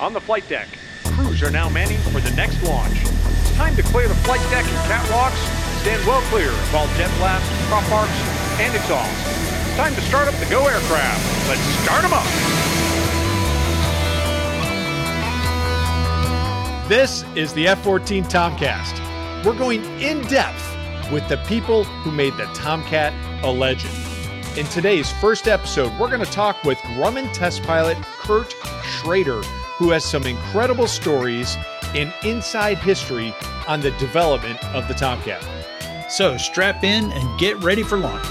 On the flight deck, crews are now manning for the next launch. It's time to clear the flight deck and catwalks. Stand well clear of all jet blasts, prop arcs, and exhaust. Time to start up the Go aircraft. Let's start them up. This is the F 14 Tomcast. We're going in depth with the people who made the Tomcat a legend. In today's first episode, we're going to talk with Grumman test pilot Kurt Schroeder, who has some incredible stories and inside history on the development of the Tomcat. So strap in and get ready for launch.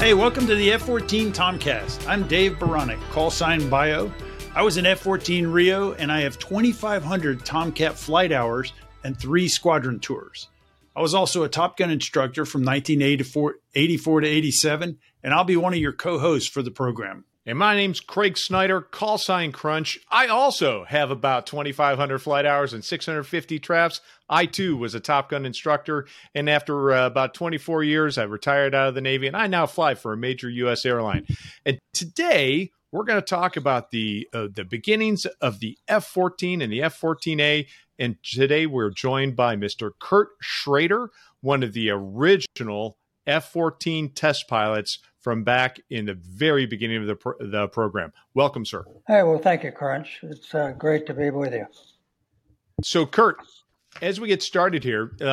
Hey, welcome to the F 14 Tomcast. I'm Dave Baranek, call sign Bio. I was in F 14 Rio and I have 2,500 Tomcat flight hours and three squadron tours. I was also a Top Gun instructor from 1984 to 87, and I'll be one of your co hosts for the program. And my name's Craig Snyder, call sign Crunch. I also have about 2,500 flight hours and 650 traps. I too was a Top Gun instructor, and after uh, about 24 years, I retired out of the Navy, and I now fly for a major U.S. airline. And today, we're going to talk about the uh, the beginnings of the F-14 and the F-14A. And today, we're joined by Mr. Kurt Schroeder, one of the original F-14 test pilots from back in the very beginning of the, pro- the program. Welcome, sir. Hey, well, thank you, Crunch. It's uh, great to be with you. So, Kurt, as we get started here, uh,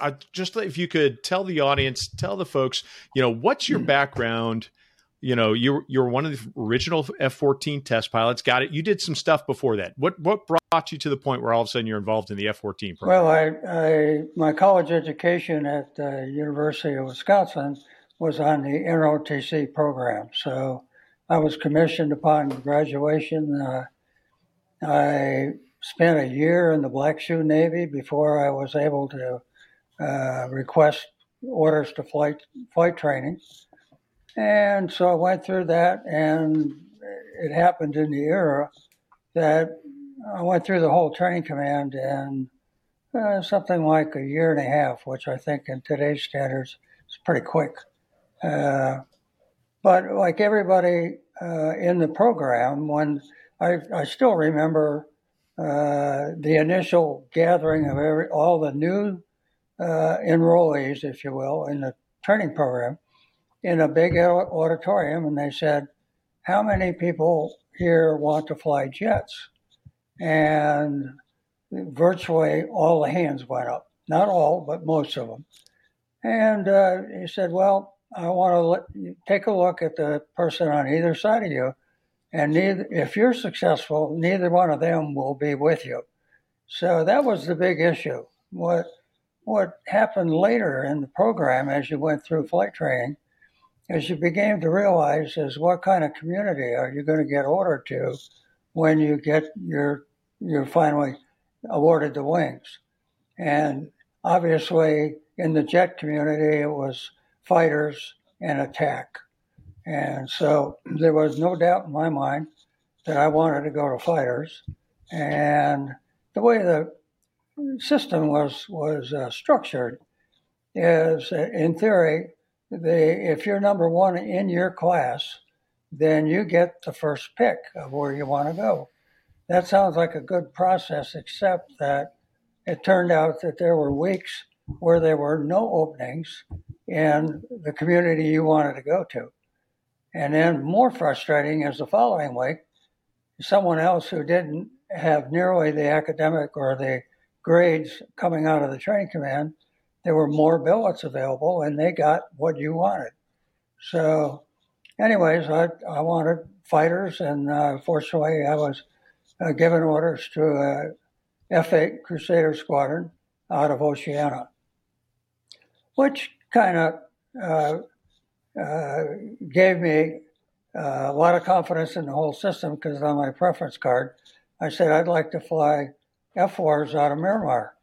I just if you could tell the audience, tell the folks, you know, what's your background? You know, you're you're one of the original F-14 test pilots. Got it. You did some stuff before that. What what brought you to the point where all of a sudden you're involved in the F-14 program? Well, I, I my college education at the University of Wisconsin was on the NROTC program, so I was commissioned upon graduation. Uh, I spent a year in the Black Shoe Navy before I was able to uh, request orders to flight flight training, and so I went through that, and it happened in the era that I went through the whole training command in uh, something like a year and a half, which I think in today's standards is pretty quick. Uh, but like everybody uh, in the program, when I, I still remember uh, the initial gathering of every, all the new uh, enrollees, if you will, in the training program in a big auditorium, and they said, How many people here want to fly jets? And virtually all the hands went up. Not all, but most of them. And uh, he said, Well, I want to take a look at the person on either side of you and neither, if you're successful, neither one of them will be with you. So that was the big issue. What what happened later in the program as you went through flight training is you began to realize is what kind of community are you going to get ordered to when you get your you're finally awarded the wings. And obviously in the jet community it was fighters and attack. And so there was no doubt in my mind that I wanted to go to fighters. And the way the system was was uh, structured is, in theory, if you're number one in your class, then you get the first pick of where you want to go. That sounds like a good process, except that it turned out that there were weeks where there were no openings in the community you wanted to go to. And then more frustrating is the following week, someone else who didn't have nearly the academic or the grades coming out of the training command, there were more billets available and they got what you wanted. So, anyways, I, I wanted fighters, and uh, fortunately, I was uh, given orders to a F 8 Crusader Squadron out of Oceana, which kind of uh, uh, gave me uh, a lot of confidence in the whole system because on my preference card, I said I'd like to fly F4s out of Miramar.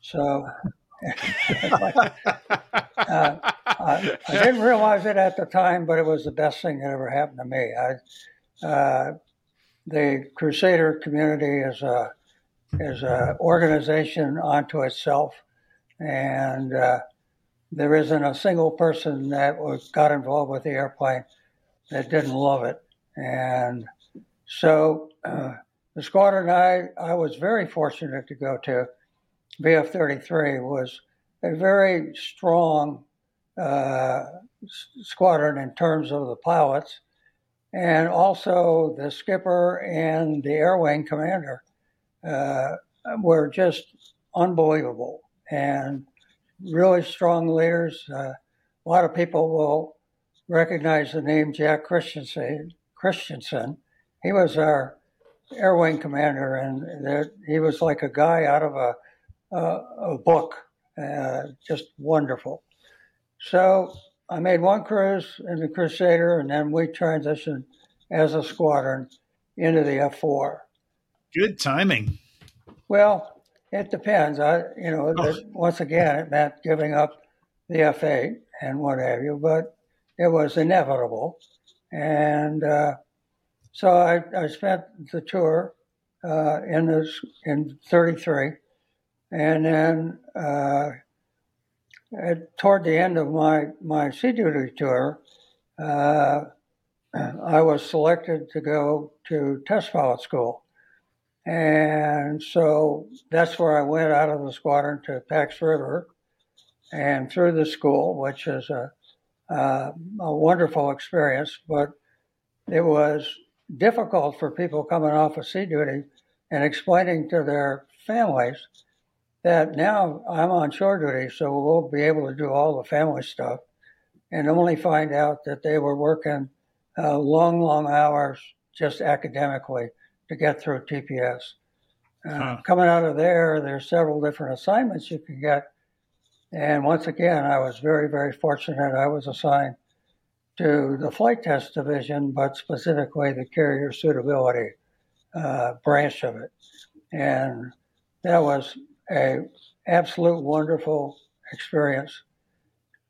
So uh, I, I, didn't realize it at the time, but it was the best thing that ever happened to me. I, uh, the Crusader community is a is an organization unto itself, and uh, there isn't a single person that was got involved with the airplane that didn't love it. And so uh, the squadron I, I was very fortunate to go to, VF 33, was a very strong uh, squadron in terms of the pilots and also the skipper and the air wing commander uh, were just unbelievable and really strong leaders. Uh, a lot of people will recognize the name Jack Christensen. Christensen. He was our air wing commander, and he was like a guy out of a, a, a book. Uh, just wonderful. So I made one cruise in the Crusader, and then we transitioned as a squadron into the F4. Good timing. Well, it depends. I, you know, oh. once again, it meant giving up the F8 and what have you, but it was inevitable. And uh, so I, I, spent the tour uh, in this in 33, and then uh, at, toward the end of my my sea duty tour, uh, I was selected to go to test pilot school. And so that's where I went out of the squadron to Pax River and through the school, which is a, uh, a wonderful experience, but it was difficult for people coming off of sea duty and explaining to their families that now I'm on shore duty, so we'll be able to do all the family stuff, and only find out that they were working uh, long, long hours just academically to get through TPS. Uh, huh. Coming out of there, there's several different assignments you can get. And once again, I was very, very fortunate. I was assigned to the flight test division, but specifically the carrier suitability uh, branch of it. And that was a absolute wonderful experience.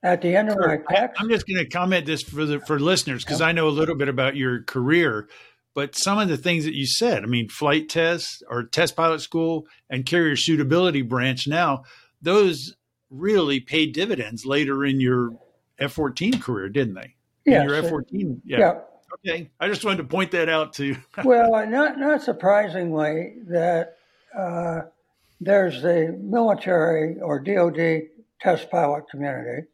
At the end of my text, I'm just going to comment this for the for listeners because I know a little bit about your career, but some of the things that you said, I mean, flight tests or test pilot school and carrier suitability branch now, those really paid dividends later in your F-14 career, didn't they? Yeah, your F-14. Yeah. yeah. Okay, I just wanted to point that out to you. well, not not surprisingly that uh, there's the military or DoD test pilot community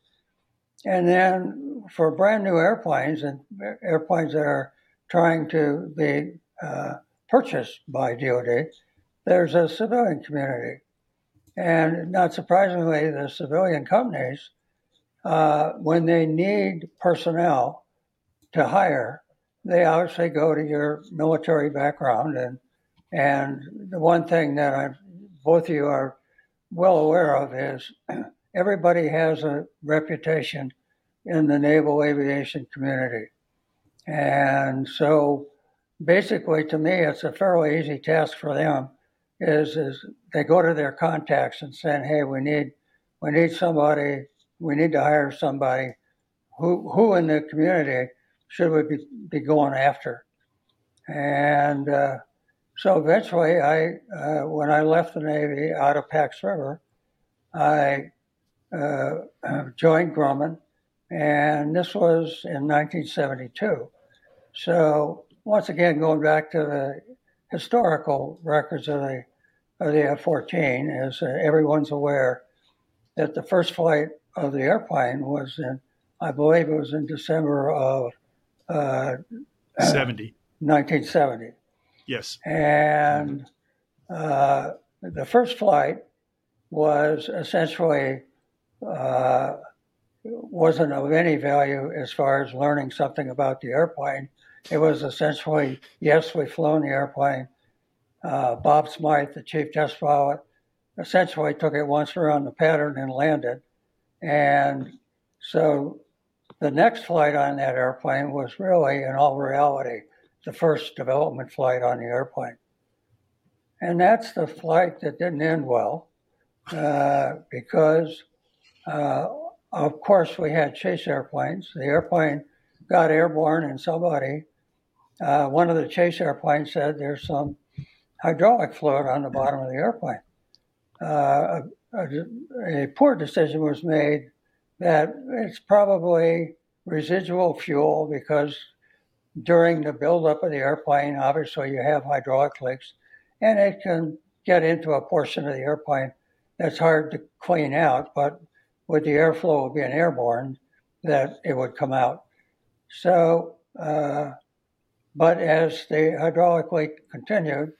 and then for brand new airplanes and airplanes that are trying to be uh, purchased by DoD, there's a civilian community. And not surprisingly, the civilian companies, uh, when they need personnel to hire, they obviously go to your military background. And, and the one thing that I, both of you are well aware of is everybody has a reputation in the naval aviation community. And so basically to me it's a fairly easy task for them is is they go to their contacts and saying, Hey, we need we need somebody we need to hire somebody who who in the community should we be, be going after? And uh, so eventually I uh, when I left the Navy out of Pax River, I uh, joined Grumman, and this was in 1972. So once again, going back to the historical records of the of the F-14, as uh, everyone's aware that the first flight of the airplane was in, I believe it was in December of uh, 70. 1970. Yes. And uh, the first flight was essentially uh, wasn't of any value as far as learning something about the airplane. It was essentially, yes, we've flown the airplane. Uh, Bob Smyth, the chief test pilot, essentially took it once around the pattern and landed. And so the next flight on that airplane was really, in all reality, the first development flight on the airplane. And that's the flight that didn't end well uh, because, uh, of course, we had chase airplanes. The airplane got airborne, and somebody, uh, one of the chase airplanes, said there's some hydraulic fluid on the bottom of the airplane. Uh, a, a poor decision was made that it's probably residual fuel because during the buildup of the airplane, obviously you have hydraulic leaks, and it can get into a portion of the airplane that's hard to clean out, but with the airflow being airborne, that it would come out. So, uh, but as the hydraulic leak continued,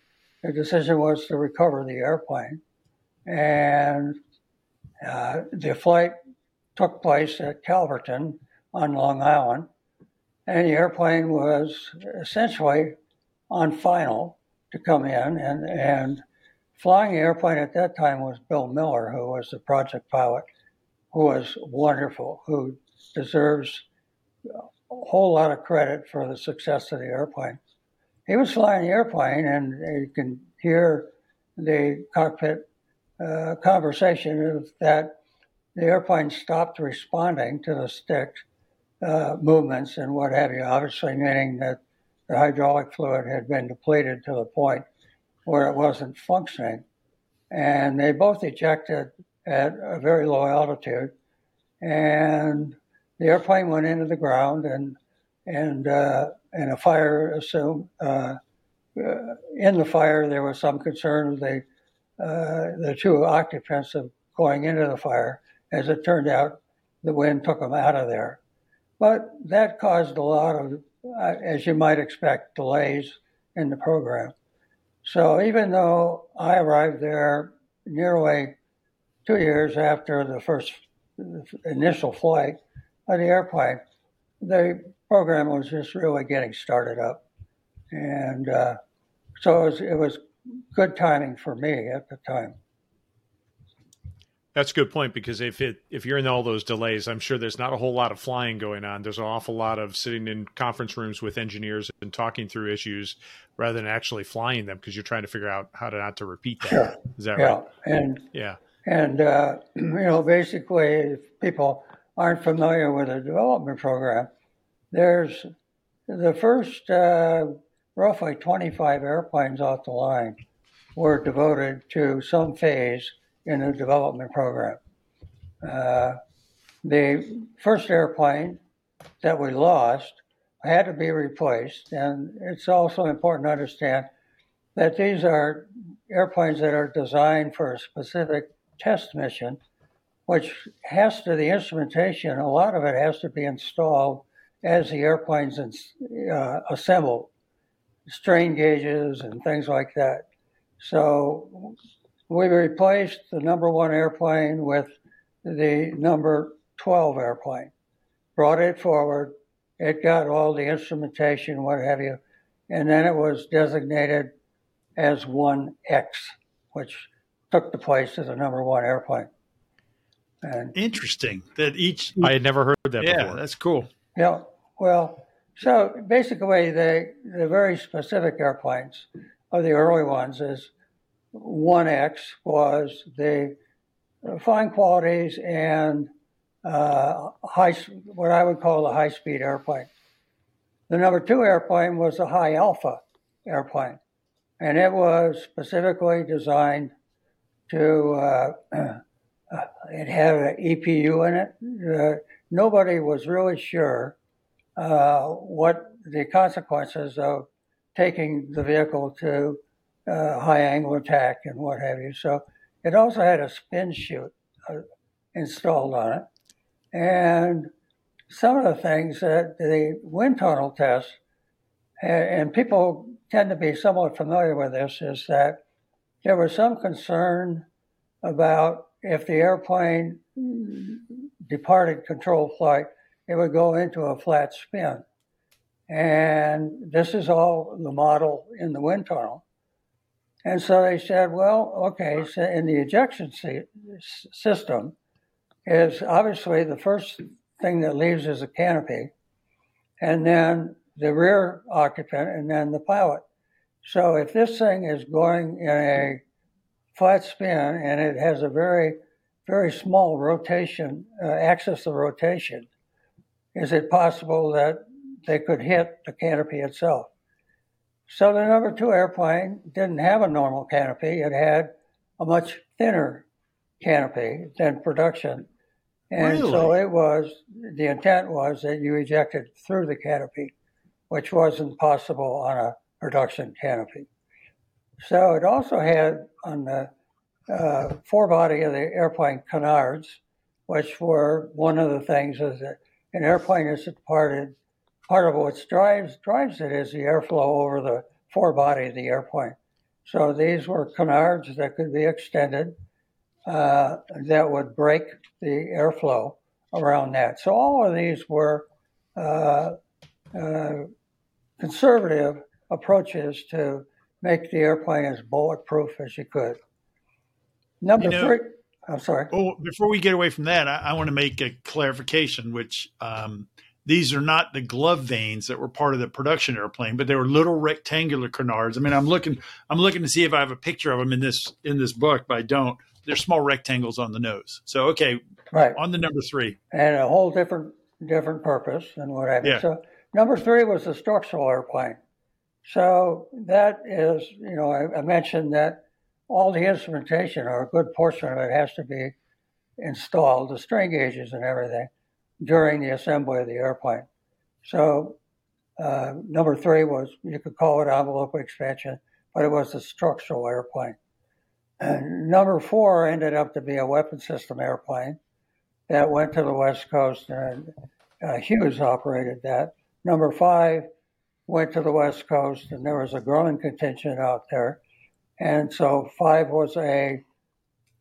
the decision was to recover the airplane. And uh, the flight took place at Calverton on Long Island. And the airplane was essentially on final to come in. And, and flying the airplane at that time was Bill Miller, who was the project pilot, who was wonderful, who deserves a whole lot of credit for the success of the airplane. He was flying the airplane, and you can hear the cockpit uh, conversation that the airplane stopped responding to the stick uh, movements and what have you, obviously meaning that the hydraulic fluid had been depleted to the point where it wasn't functioning. And they both ejected at a very low altitude. And the airplane went into the ground and and uh, and a fire assumed uh, uh, in the fire there was some concern of the uh, the two occupants of going into the fire. As it turned out, the wind took them out of there, but that caused a lot of, uh, as you might expect, delays in the program. So even though I arrived there nearly two years after the first initial flight, of the airplane, the program was just really getting started up. And uh, so it was, it was good timing for me at the time. That's a good point because if it if you're in all those delays, I'm sure there's not a whole lot of flying going on. There's an awful lot of sitting in conference rooms with engineers and talking through issues rather than actually flying them because you're trying to figure out how to not to repeat that. Sure. Is that yeah. right? And yeah, and uh, you know, basically, if people aren't familiar with a development program, there's the first uh, roughly 25 airplanes off the line were devoted to some phase in the development program. Uh, the first airplane that we lost had to be replaced, and it's also important to understand that these are airplanes that are designed for a specific test mission which has to, the instrumentation, a lot of it has to be installed as the airplane's uh, assembled, strain gauges and things like that. So we replaced the number one airplane with the number 12 airplane, brought it forward. It got all the instrumentation, what have you, and then it was designated as 1X, which took the place of the number one airplane. And Interesting that each. I had never heard that yeah, before. that's cool. Yeah, well, so basically, the the very specific airplanes of the early ones is 1X was the fine qualities and uh, high, what I would call a high speed airplane. The number two airplane was a high alpha airplane, and it was specifically designed to uh, it had an EPU in it. Uh, nobody was really sure uh, what the consequences of taking the vehicle to uh, high angle attack and what have you. So it also had a spin chute uh, installed on it. And some of the things that the wind tunnel test, and people tend to be somewhat familiar with this, is that there was some concern about if the airplane departed control flight, it would go into a flat spin. And this is all the model in the wind tunnel. And so they said, well, okay, so in the ejection system is obviously the first thing that leaves is a canopy, and then the rear occupant, and then the pilot. So if this thing is going in a flat spin and it has a very, very small rotation, uh, axis of rotation, is it possible that they could hit the canopy itself? So the number two airplane didn't have a normal canopy. It had a much thinner canopy than production. And really? so it was, the intent was that you ejected through the canopy which wasn't possible on a production canopy. So it also had on the uh, forebody of the airplane canards, which were one of the things is that an airplane is departed. Part of what drives drives it is the airflow over the forebody of the airplane. So these were canards that could be extended uh, that would break the airflow around that. So all of these were uh, uh, conservative approaches to make the airplane as bulletproof as you could. Number you know, three. I'm sorry. Well, before we get away from that, I, I want to make a clarification, which um, these are not the glove vanes that were part of the production airplane, but they were little rectangular canards. I mean, I'm looking, I'm looking to see if I have a picture of them in this in this book, but I don't. They're small rectangles on the nose. So, okay, right on the number three, and a whole different different purpose and what have you. Yeah. So, number three was the structural airplane. So that is, you know, I, I mentioned that all the instrumentation or a good portion of it has to be installed, the strain gauges and everything, during the assembly of the airplane. So uh, number three was you could call it envelope expansion, but it was a structural airplane. And number four ended up to be a weapon system airplane that went to the West Coast, and uh, Hughes operated that. Number five went to the West Coast, and there was a growing contingent out there and so five was a,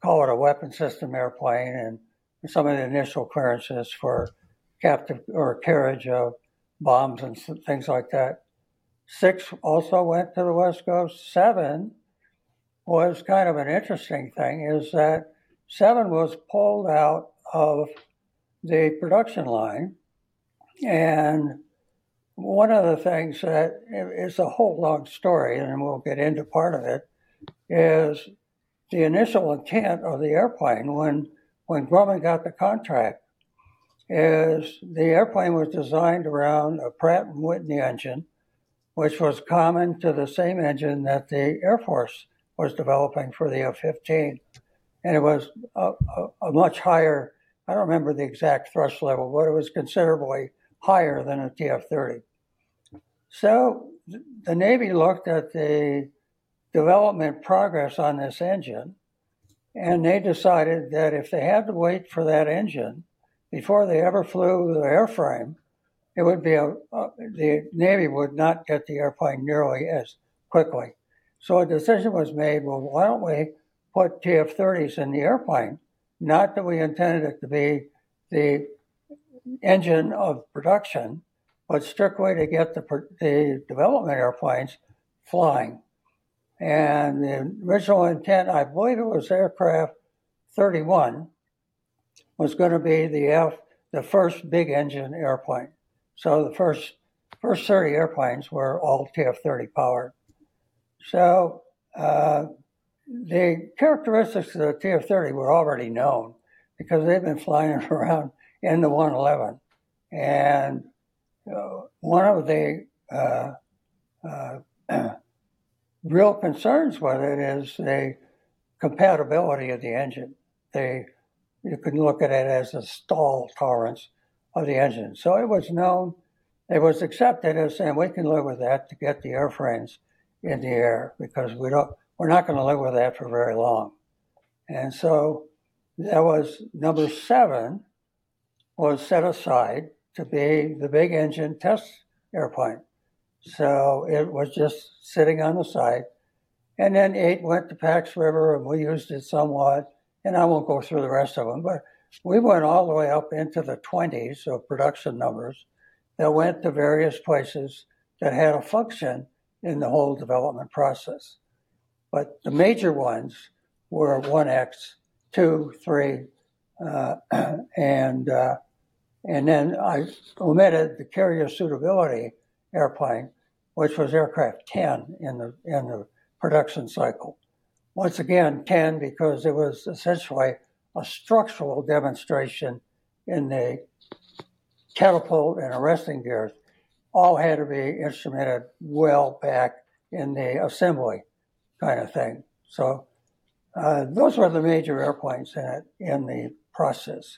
call it a weapon system airplane, and some of the initial clearances for captive or carriage of bombs and things like that. Six also went to the West Coast. Seven was kind of an interesting thing, is that seven was pulled out of the production line. And one of the things that is a whole long story, and we'll get into part of it, is the initial intent of the airplane when when Grumman got the contract is the airplane was designed around a Pratt and Whitney engine, which was common to the same engine that the Air Force was developing for the F-15, and it was a, a, a much higher. I don't remember the exact thrust level, but it was considerably higher than a TF-30. So the Navy looked at the development progress on this engine. And they decided that if they had to wait for that engine before they ever flew the airframe, it would be a, the Navy would not get the airplane nearly as quickly. So a decision was made. Well, why don't we put TF-30s in the airplane? Not that we intended it to be the engine of production, but strictly to get the, the development airplanes flying. And the original intent, I believe it was aircraft 31, was going to be the F, the first big engine airplane. So the first first 30 airplanes were all TF-30 powered. So uh, the characteristics of the TF-30 were already known because they've been flying around in the 111. And uh, one of the uh, uh real concerns with it is the compatibility of the engine. They, you can look at it as a stall tolerance of the engine. So it was known, it was accepted as saying we can live with that to get the airframes in the air because we don't, we're not going to live with that for very long. And so that was number seven was set aside to be the big engine test airplane. So it was just sitting on the side. And then eight went to Pax River, and we used it somewhat. And I won't go through the rest of them, but we went all the way up into the 20s of production numbers that went to various places that had a function in the whole development process. But the major ones were 1X, 2, 3, uh, and uh, and then I omitted the carrier suitability airplane, which was aircraft 10 in the, in the production cycle. Once again, 10 because it was essentially a structural demonstration in the catapult and arresting gears. All had to be instrumented well back in the assembly kind of thing. So uh, those were the major airplanes in it in the process.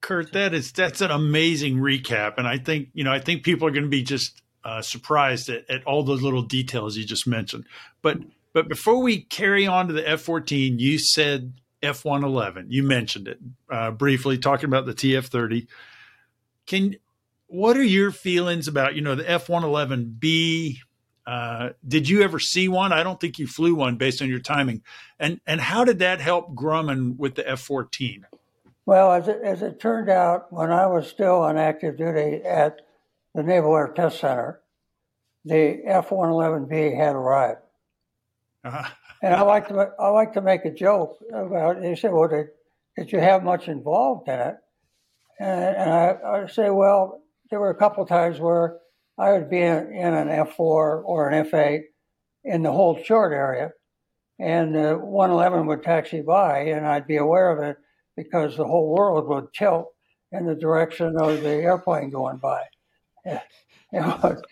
Kurt, that is that's an amazing recap, and I think you know I think people are going to be just uh, surprised at, at all those little details you just mentioned. But but before we carry on to the F fourteen, you said F one eleven. You mentioned it uh, briefly, talking about the TF thirty. Can what are your feelings about you know the F one eleven B? Uh, did you ever see one? I don't think you flew one based on your timing. And and how did that help Grumman with the F fourteen? Well, as it, as it turned out, when I was still on active duty at the Naval Air Test Center, the F-111B had arrived. Uh-huh. and I like to I like to make a joke about. It. They said, "Well, did, did you have much involved in it?" And, and I, I say, "Well, there were a couple times where I would be in, in an F4 or an F8 in the hold short area, and the 111 would taxi by, and I'd be aware of it because the whole world would tilt in the direction of the airplane going by. It was,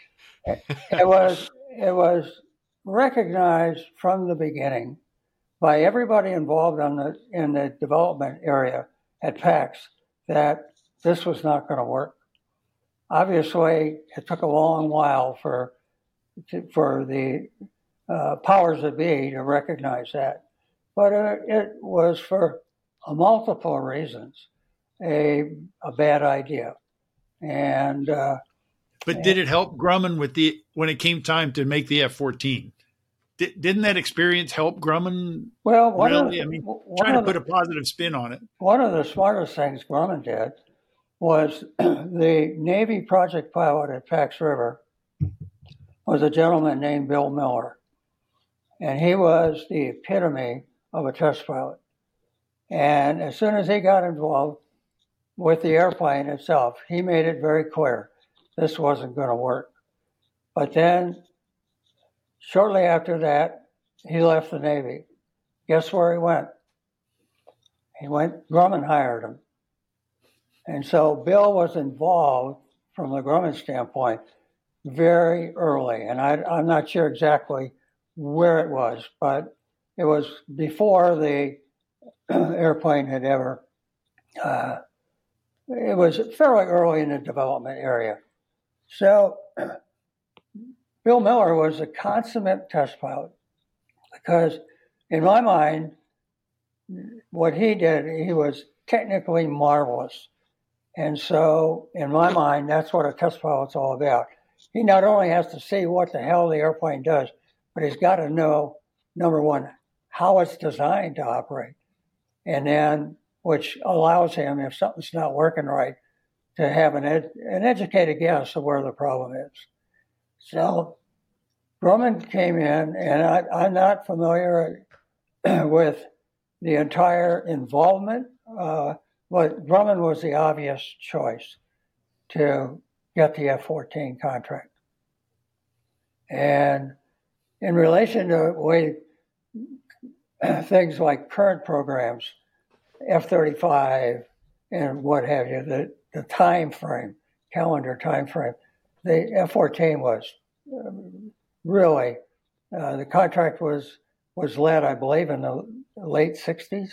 it was, it was recognized from the beginning by everybody involved in the, in the development area at PAX that this was not going to work. Obviously, it took a long while for for the uh, powers that be to recognize that, but uh, it was for multiple reasons a a bad idea, and. Uh, but did it help Grumman with the when it came time to make the F fourteen? Didn't that experience help Grumman? Well, really? Of, I mean, trying to put a positive spin on it. One of the smartest things Grumman did was the Navy project pilot at Pax River was a gentleman named Bill Miller. And he was the epitome of a test pilot. And as soon as he got involved with the airplane itself, he made it very clear this wasn't going to work. But then, shortly after that, he left the Navy. Guess where he went? He went, Grumman hired him. And so Bill was involved from the Grumman standpoint very early. And I, I'm not sure exactly where it was, but it was before the airplane had ever, uh, it was fairly early in the development area. So Bill Miller was a consummate test pilot because, in my mind, what he did, he was technically marvelous. And so, in my mind, that's what a test pilot's all about. He not only has to see what the hell the airplane does, but he's got to know, number one, how it's designed to operate. And then, which allows him, if something's not working right, to have an, ed- an educated guess of where the problem is. So, Grumman came in, and I, I'm not familiar with the entire involvement. Uh, but Grumman was the obvious choice to get the F 14 contract. And in relation to way things like current programs, F 35 and what have you, the, the time frame, calendar time frame, the F 14 was um, really, uh, the contract was, was led, I believe, in the late 60s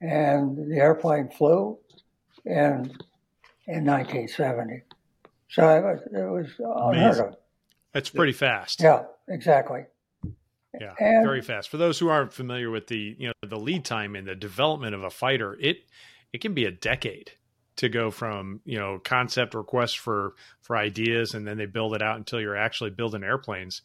and the airplane flew in in 1970. So it was, it was unheard of. That's pretty fast. Yeah, exactly. Yeah, and, very fast. For those who aren't familiar with the you know the lead time in the development of a fighter, it it can be a decade to go from you know concept request for for ideas and then they build it out until you're actually building airplanes.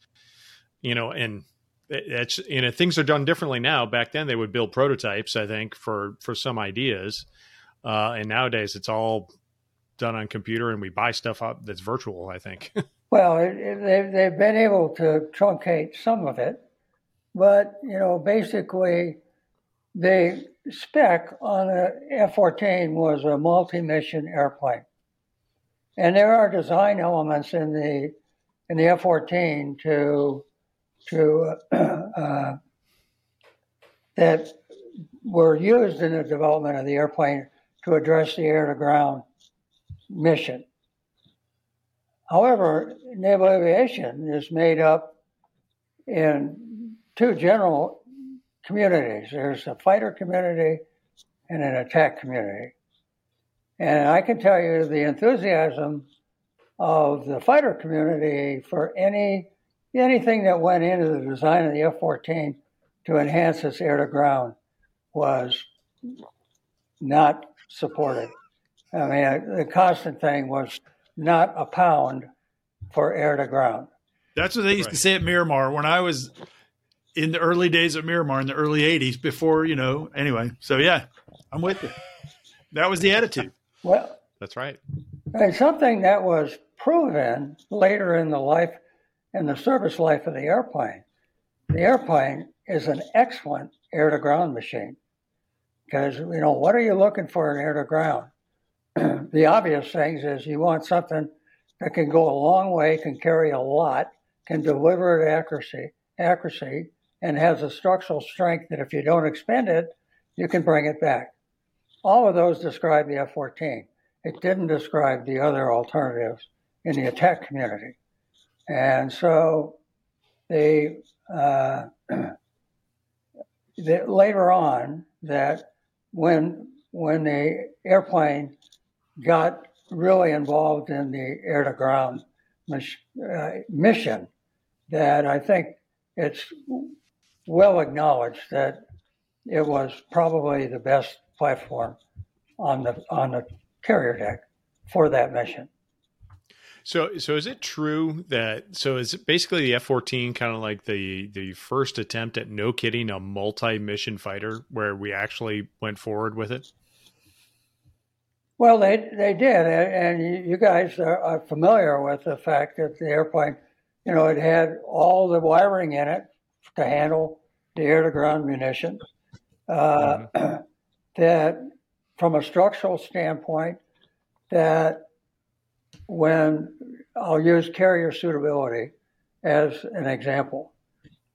You know, and it's you know things are done differently now. Back then they would build prototypes, I think, for for some ideas, uh, and nowadays it's all done on computer, and we buy stuff up that's virtual. I think. well, they've they've been able to truncate some of it, but you know basically the spec on a F-14 was a multi-mission airplane, and there are design elements in the in the F-14 to to uh, that were used in the development of the airplane to address the air to ground mission. However, naval aviation is made up in two general communities. There's a fighter community and an attack community. And I can tell you the enthusiasm of the fighter community for any anything that went into the design of the F-14 to enhance its air to ground was not supported. I mean, the constant thing was not a pound for air to ground. That's what they used right. to say at Miramar when I was in the early days of Miramar in the early 80s before, you know, anyway. So, yeah, I'm with you. That was the attitude. Well, that's right. And something that was proven later in the life, in the service life of the airplane. The airplane is an excellent air to ground machine because, you know, what are you looking for in air to ground? the obvious things is you want something that can go a long way, can carry a lot, can deliver at accuracy, accuracy, and has a structural strength that if you don't expend it, you can bring it back. All of those describe the F-14. It didn't describe the other alternatives in the attack community. And so they, uh, they later on that when when the airplane got really involved in the air to ground uh, mission, that I think it's well acknowledged that it was probably the best platform on the on the carrier deck for that mission. So, so is it true that so is basically the F fourteen kind of like the the first attempt at no kidding a multi mission fighter where we actually went forward with it? Well, they they did, and you guys are familiar with the fact that the airplane, you know, it had all the wiring in it to handle the air to ground munitions. Uh, mm-hmm. that, from a structural standpoint, that when I'll use carrier suitability as an example.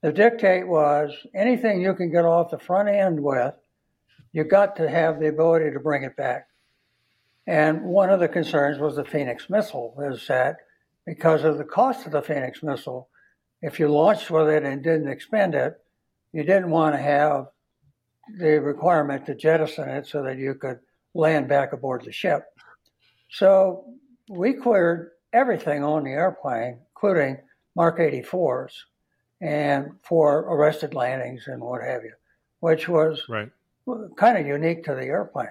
The dictate was anything you can get off the front end with, you got to have the ability to bring it back. And one of the concerns was the Phoenix missile, is that because of the cost of the Phoenix missile, if you launched with it and didn't expend it, you didn't want to have the requirement to jettison it so that you could land back aboard the ship. So we cleared everything on the airplane, including Mark 84s, and for arrested landings and what have you, which was right. kind of unique to the airplane.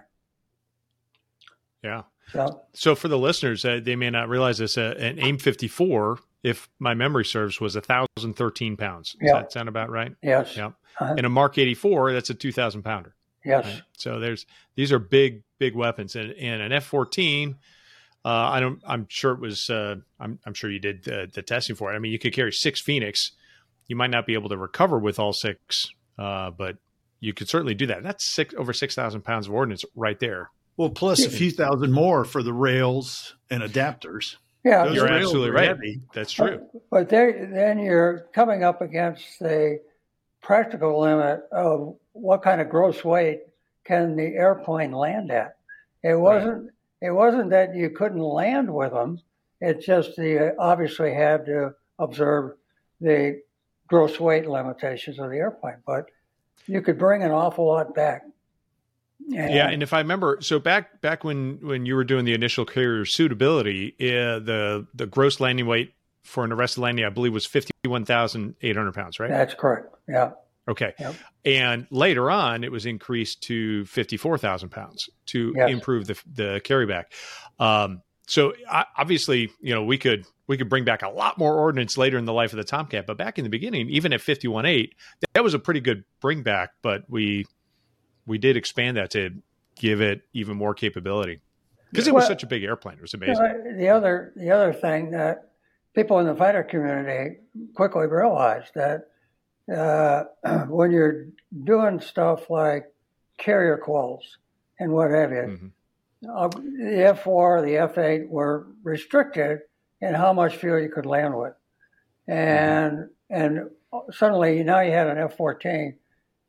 Yeah. So, so for the listeners, uh, they may not realize this. Uh, an AIM 54, if my memory serves, was 1,013 pounds. Does yeah. that sound about right? Yes. Yeah. Uh-huh. And a Mark 84, that's a 2,000 pounder. Yes. Right? So there's these are big, big weapons, and, and an F 14 uh, I don't. I'm sure it was. Uh, I'm, I'm, sure you did the, the, testing for it. I mean, you could carry six Phoenix. You might not be able to recover with all six, uh, but you could certainly do that. That's six over six thousand pounds of ordnance right there. Well, plus a few thousand more for the rails and adapters. Yeah, Those you're absolutely right. Heavy. That's true. But, but there, then you're coming up against the practical limit of what kind of gross weight can the airplane land at. It wasn't. Right it wasn't that you couldn't land with them. It's just you obviously had to observe the gross weight limitations of the airplane, but you could bring an awful lot back. And yeah, and if I remember, so back back when when you were doing the initial carrier suitability, uh, the the gross landing weight for an arrested landing, I believe, was fifty one thousand eight hundred pounds, right? That's correct. Yeah. Okay. Yep. And later on, it was increased to 54,000 pounds to yes. improve the, the carryback. Um, so obviously, you know, we could we could bring back a lot more ordnance later in the life of the Tomcat, but back in the beginning, even at 51.8, that was a pretty good bring back, but we we did expand that to give it even more capability because it well, was such a big airplane. It was amazing. You know, the other the other thing that people in the fighter community quickly realized that uh, when you're doing stuff like carrier quals and what have you, mm-hmm. uh, the F4, the F8 were restricted in how much fuel you could land with. And, mm-hmm. and suddenly now you had an F14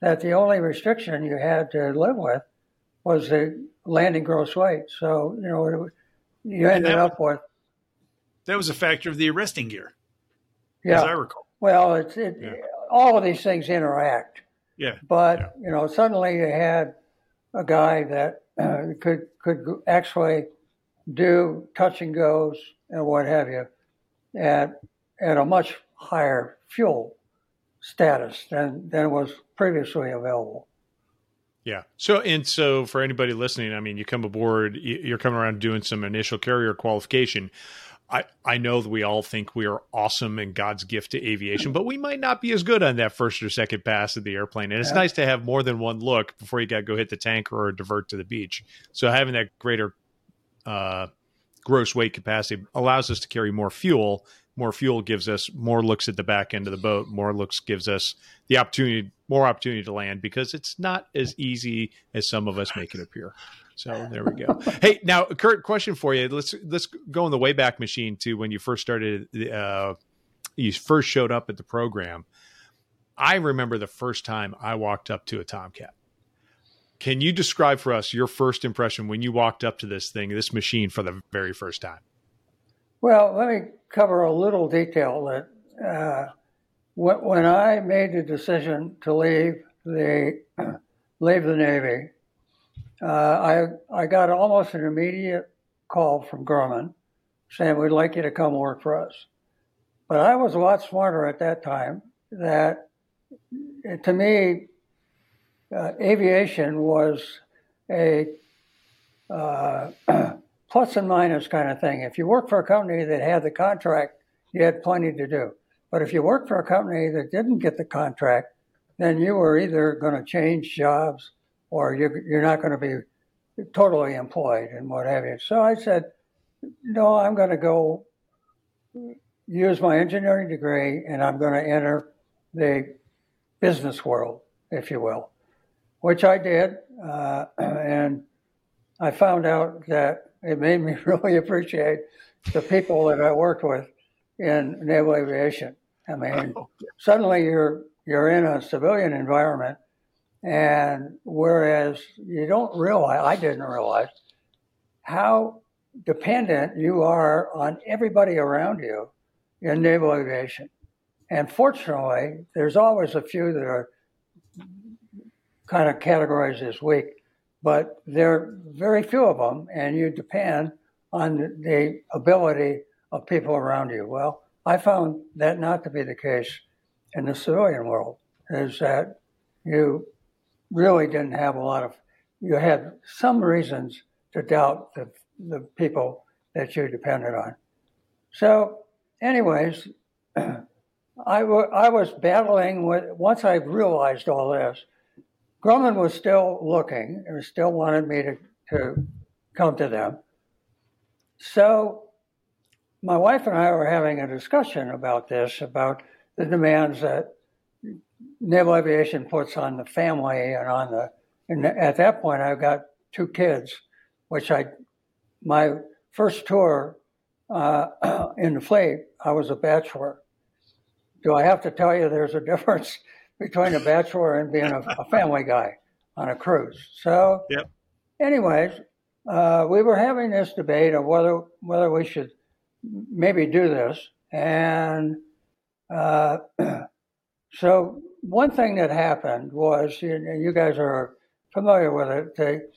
that the only restriction you had to live with was the landing gross weight. So, you know, it, you ended that, up with. That was a factor of the arresting gear. Yeah. As I recall. Well, it's, it, yeah all of these things interact. Yeah. But yeah. you know, suddenly you had a guy that uh, could could actually do touch and goes and what have you at, at a much higher fuel status than, than was previously available. Yeah. So, and so for anybody listening, I mean, you come aboard, you're coming around doing some initial carrier qualification. I, I know that we all think we are awesome and God's gift to aviation, but we might not be as good on that first or second pass of the airplane. And it's yeah. nice to have more than one look before you got to go hit the tanker or divert to the beach. So having that greater uh, gross weight capacity allows us to carry more fuel. More fuel gives us more looks at the back end of the boat. More looks gives us the opportunity, more opportunity to land because it's not as easy as some of us make it appear. So there we go. hey, now, Kurt, question for you. Let's let's go in the Wayback Machine to when you first started. Uh, you first showed up at the program. I remember the first time I walked up to a Tomcat. Can you describe for us your first impression when you walked up to this thing, this machine, for the very first time? Well, let me cover a little detail that uh, when I made the decision to leave the leave the Navy, uh, I I got almost an immediate call from Grumman saying we'd like you to come work for us. But I was a lot smarter at that time. That to me, uh, aviation was a uh, plus and minus kind of thing. If you work for a company that had the contract, you had plenty to do. But if you work for a company that didn't get the contract, then you were either going to change jobs or you're, you're not going to be totally employed and what have you. So I said, no, I'm going to go use my engineering degree and I'm going to enter the business world, if you will, which I did. Uh, and I found out that it made me really appreciate the people that I worked with in naval aviation. I mean, suddenly you're you're in a civilian environment and whereas you don't realize, I didn't realize how dependent you are on everybody around you in naval aviation. And fortunately, there's always a few that are kind of categorized as weak, but there are very few of them, and you depend on the ability of people around you. Well, I found that not to be the case in the civilian world, is that you really didn't have a lot of, you had some reasons to doubt the, the people that you depended on. So, anyways, I, w- I was battling with, once I realized all this, Grumman was still looking and still wanted me to, to come to them. So, my wife and I were having a discussion about this, about the demands that naval aviation puts on the family and on the and at that point I've got two kids, which I my first tour uh, in the fleet I was a bachelor. Do I have to tell you there's a difference between a bachelor and being a, a family guy on a cruise? So, yep. anyways, uh, we were having this debate of whether whether we should maybe do this, and uh, so one thing that happened was, and you guys are familiar with it, the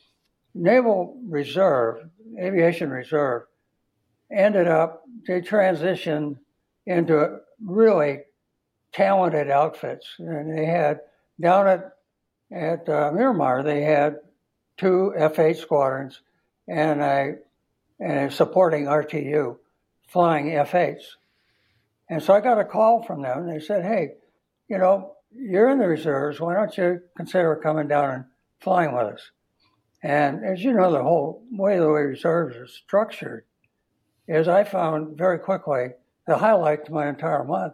Naval Reserve, Aviation Reserve, ended up, they transitioned into really talented outfits. And they had, down at, at uh, Miramar, they had two F-8 squadrons and a, and a supporting RTU flying F-8s. And so I got a call from them. And they said, hey, you know, you're in the reserves. Why don't you consider coming down and flying with us? And as you know, the whole way the way reserves are structured is I found very quickly the highlight to my entire month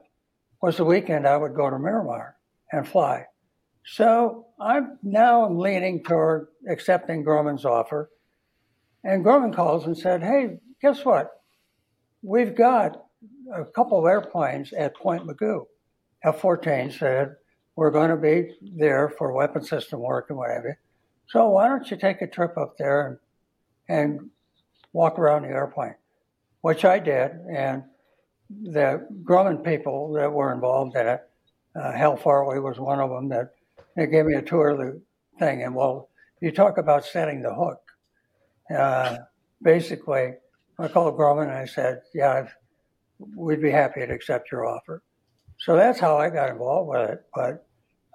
was the weekend I would go to Miramar and fly. So I'm now leaning toward accepting Grumman's offer. And Grumman calls and said, Hey, guess what? We've got a couple of airplanes at Point Mugu. F-14 said, we're going to be there for weapon system work and whatever. So why don't you take a trip up there and, and walk around the airplane? Which I did, and the Grumman people that were involved in it, uh, Hal Farley was one of them that they gave me a tour of the thing. And well, you talk about setting the hook. Uh, basically, I called Grumman and I said, "Yeah, I've, we'd be happy to accept your offer." So that's how I got involved with it. But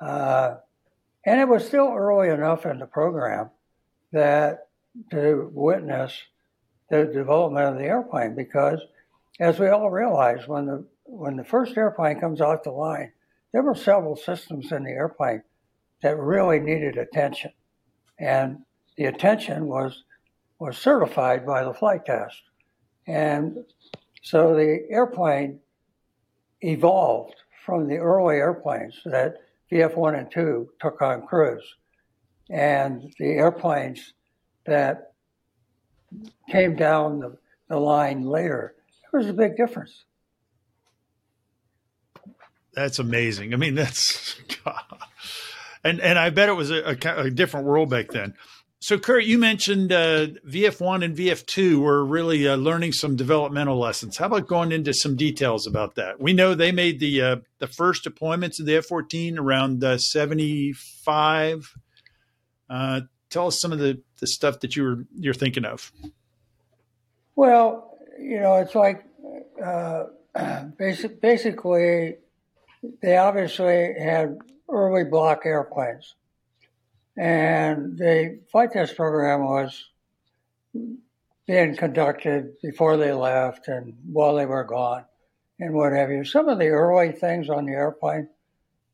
uh, and it was still early enough in the program that to witness the development of the airplane because, as we all realize, when the when the first airplane comes off the line, there were several systems in the airplane that really needed attention, and the attention was was certified by the flight test, and so the airplane evolved from the early airplanes that VF1 and 2 took on crews. And the airplanes that came down the, the line later, there was a big difference. That's amazing. I mean, that's, and and I bet it was a, a, a different world back then. So, Kurt, you mentioned uh, VF1 and VF2 were really uh, learning some developmental lessons. How about going into some details about that? We know they made the uh, the first deployments of the F-14 around uh, 75. Uh, tell us some of the, the stuff that you were you're thinking of. Well, you know, it's like uh, basic, basically they obviously had early block airplanes and the flight test program was being conducted before they left and while they were gone and what have you. Some of the early things on the airplane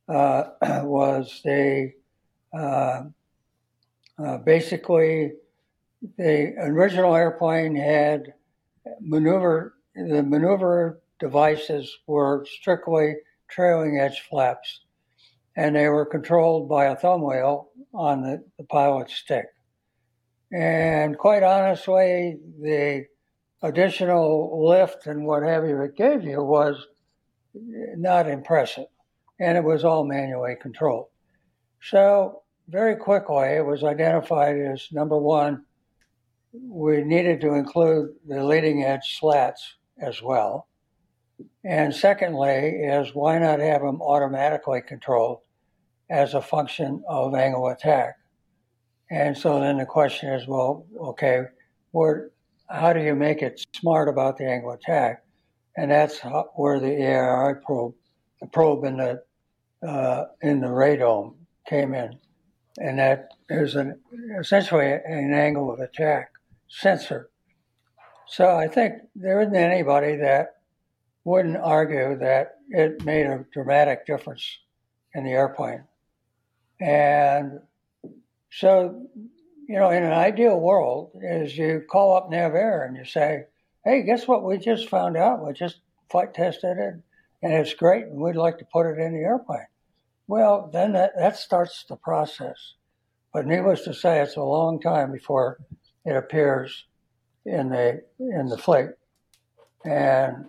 uh, was the uh, uh, basically the original airplane had maneuver the maneuver devices were strictly trailing edge flaps and they were controlled by a thumb wheel on the, the pilot's stick. And quite honestly, the additional lift and what have you it gave you was not impressive. And it was all manually controlled. So, very quickly, it was identified as number one, we needed to include the leading edge slats as well. And secondly, is why not have them automatically controlled as a function of angle attack. And so then the question is, well, okay, where, how do you make it smart about the angle of attack? And that's how, where the ARI probe, the probe in the uh, in the radome came in, and that is an essentially an angle of attack sensor. So I think there isn't anybody that wouldn't argue that it made a dramatic difference in the airplane. And so, you know, in an ideal world, is you call up NavAir and you say, "Hey, guess what? We just found out. We just flight tested it, and it's great, and we'd like to put it in the airplane." Well, then that, that starts the process. But needless to say, it's a long time before it appears in the in the fleet. And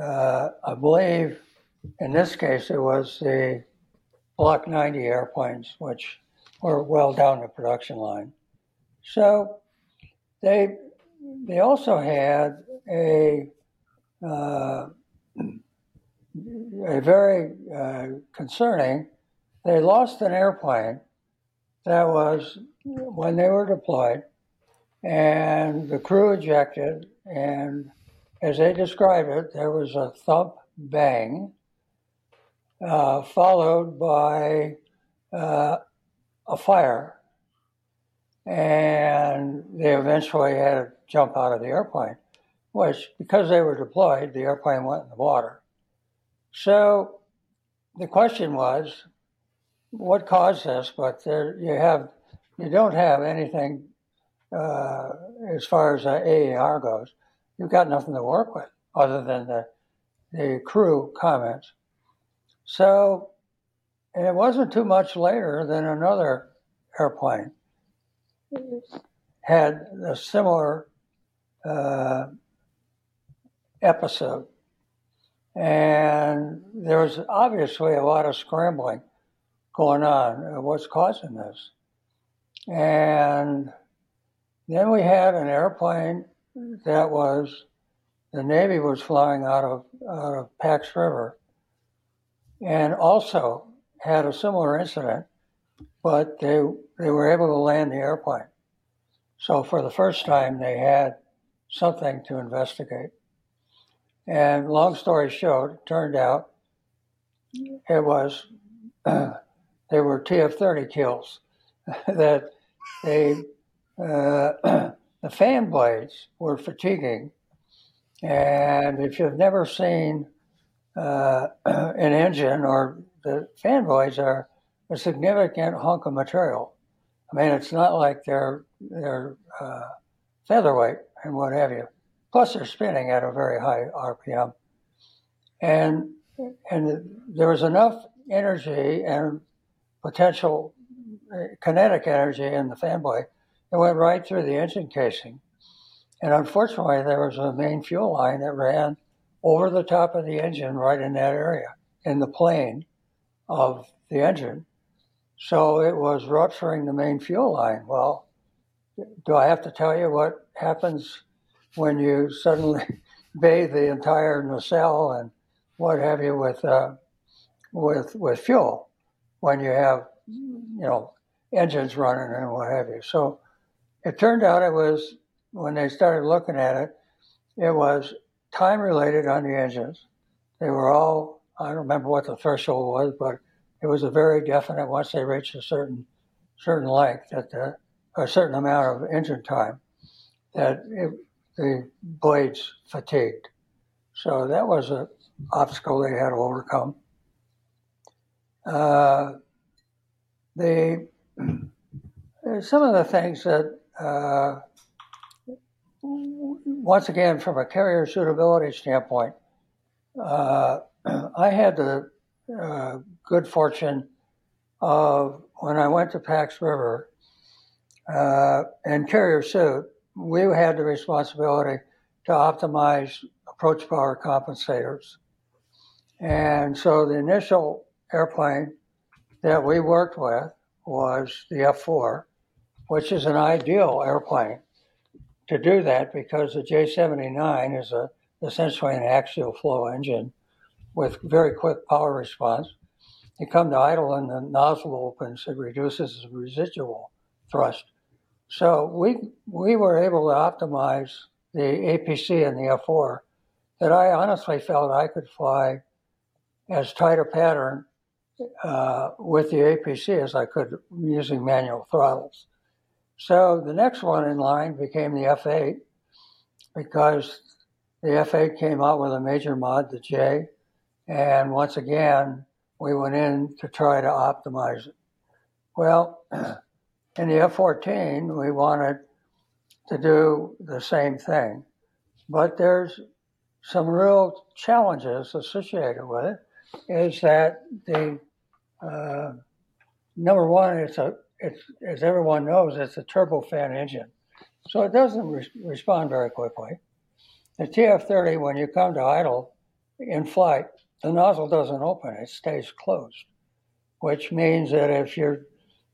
uh, I believe in this case it was the Block 90 airplanes, which were well down the production line. So they they also had a uh, a very uh, concerning. They lost an airplane that was when they were deployed, and the crew ejected. And as they described it, there was a thump bang, uh, followed by uh, a fire. And they eventually had to jump out of the airplane, which, because they were deployed, the airplane went in the water. So the question was, what caused this? But there, you have, you don't have anything uh, as far as AAR goes. You've got nothing to work with other than the the crew comments. So, and it wasn't too much later than another airplane had a similar uh, episode. And there was obviously a lot of scrambling going on. What's causing this? And then we had an airplane that was the Navy was flying out of out of Pax River, and also had a similar incident, but they they were able to land the airplane. So for the first time, they had something to investigate. And long story short, it turned out it was they were TF30 kills that they uh, the fan blades were fatiguing, and if you've never seen uh, an engine or the fan blades are a significant hunk of material. I mean, it's not like they're they're uh, featherweight and what have you. Plus, they're spinning at a very high RPM, and and there was enough energy and potential uh, kinetic energy in the fan blade. It went right through the engine casing, and unfortunately, there was a main fuel line that ran over the top of the engine right in that area in the plane of the engine. So it was rupturing the main fuel line. Well, do I have to tell you what happens when you suddenly bathe the entire nacelle and what have you with uh, with with fuel when you have you know engines running and what have you. So it turned out it was when they started looking at it, it was time related on the engines. They were all I don't remember what the threshold was, but it was a very definite once they reached a certain certain length that the, a certain amount of engine time that it, the blades fatigued. So that was an obstacle they had to overcome. Uh, the some of the things that uh, once again from a carrier suitability standpoint, uh, I had the uh, good fortune of when I went to Pax River uh, and carrier suit, we had the responsibility to optimize approach power compensators. And so the initial airplane that we worked with was the F 4, which is an ideal airplane to do that because the J 79 is a, essentially an axial flow engine with very quick power response. You come to idle and the nozzle opens, it reduces the residual thrust. So we we were able to optimize the APC and the F4 that I honestly felt I could fly as tight a pattern uh, with the APC as I could using manual throttles. So the next one in line became the F8 because the F8 came out with a major mod, the J, and once again we went in to try to optimize it. Well, in the F14 we wanted to do the same thing, but there's some real challenges associated with it. Is that the uh, number one? It's a as everyone knows, it's a turbofan engine, so it doesn't re- respond very quickly. The TF30, when you come to idle in flight, the nozzle doesn't open; it stays closed, which means that if you're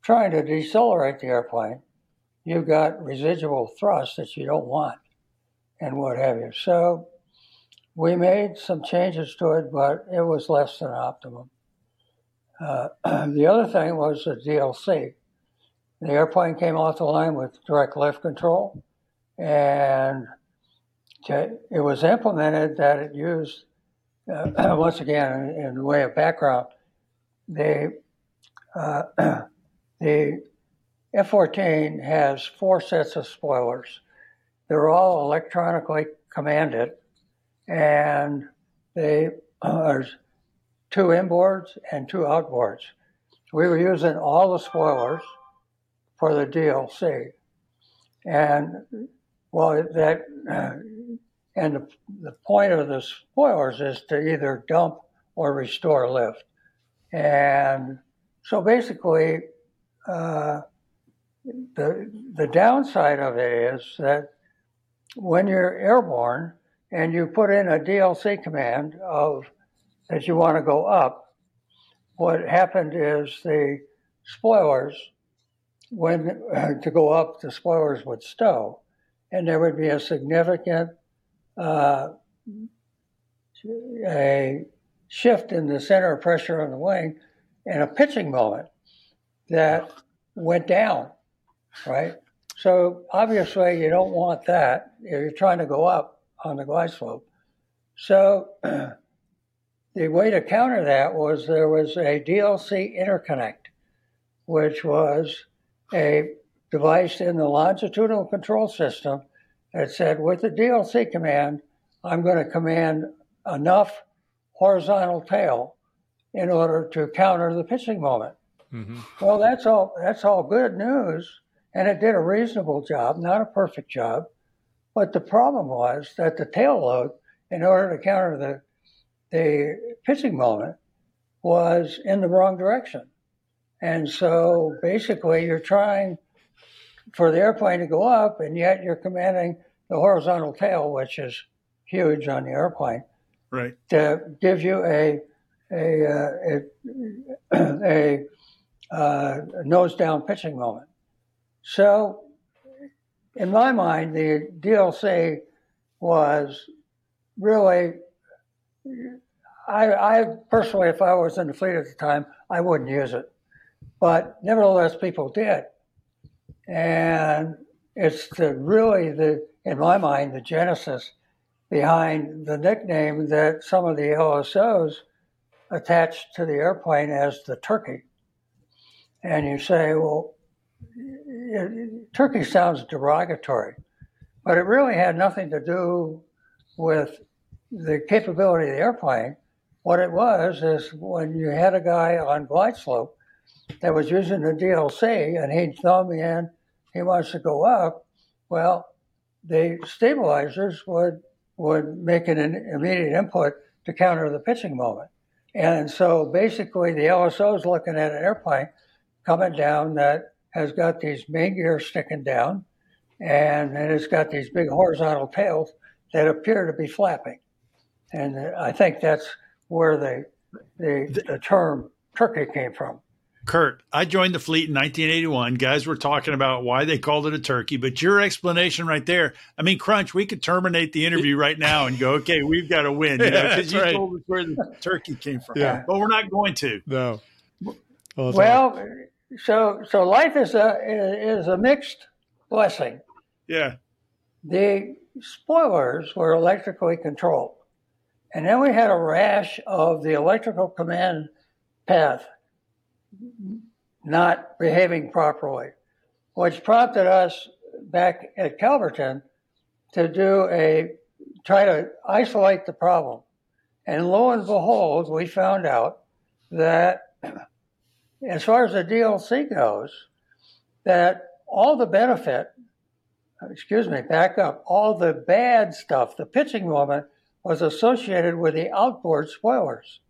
trying to decelerate the airplane, you've got residual thrust that you don't want, and what have you. So we made some changes to it, but it was less than optimum. Uh, the other thing was the DLC. The airplane came off the line with direct lift control, and it was implemented that it used, uh, once again, in, the way of background, the, uh, the F 14 has four sets of spoilers. They're all electronically commanded, and they are two inboards and two outboards. We were using all the spoilers for the DLC. And well, that uh, and the, the point of the spoilers is to either dump or restore lift. And so basically, uh, the the downside of it is that when you're airborne and you put in a DLC command of that you want to go up, what happened is the spoilers when uh, to go up, the spoilers would stow, and there would be a significant uh, a shift in the center of pressure on the wing, and a pitching moment that went down, right? So obviously you don't want that. If you're trying to go up on the glide slope. So the way to counter that was there was a DLC interconnect, which was a device in the longitudinal control system that said, with the DLC command, I'm going to command enough horizontal tail in order to counter the pitching moment. Mm-hmm. Well, that's all. That's all good news, and it did a reasonable job, not a perfect job. But the problem was that the tail load, in order to counter the the pitching moment, was in the wrong direction. And so basically, you're trying for the airplane to go up, and yet you're commanding the horizontal tail, which is huge on the airplane, right? To give you a a uh, a, a uh, nose down pitching moment. So, in my mind, the DLC was really. I, I personally, if I was in the fleet at the time, I wouldn't use it, but nevertheless, people did, and it's the really the in my mind the genesis behind the nickname that some of the LSOs attached to the airplane as the turkey. And you say, well, turkey sounds derogatory, but it really had nothing to do with the capability of the airplane. What it was is when you had a guy on glide slope that was using the DLC and he'd me, in, he wants to go up, well, the stabilizers would would make an immediate input to counter the pitching moment. And so basically, the LSO is looking at an airplane coming down that has got these main gears sticking down, and then it's got these big horizontal tails that appear to be flapping. And I think that's where the the, the term turkey came from. Kurt, I joined the fleet in 1981. Guys were talking about why they called it a turkey, but your explanation right there, I mean, Crunch, we could terminate the interview right now and go, okay, we've got to win. You know, because you right. told us where the turkey came from. Yeah. But we're not going to. No. Well, well so so life is a is a mixed blessing. Yeah. The spoilers were electrically controlled. And then we had a rash of the electrical command path not behaving properly, which prompted us back at Calverton to do a try to isolate the problem. And lo and behold, we found out that as far as the DLC goes, that all the benefit, excuse me, back up, all the bad stuff, the pitching moment was associated with the outboard spoilers.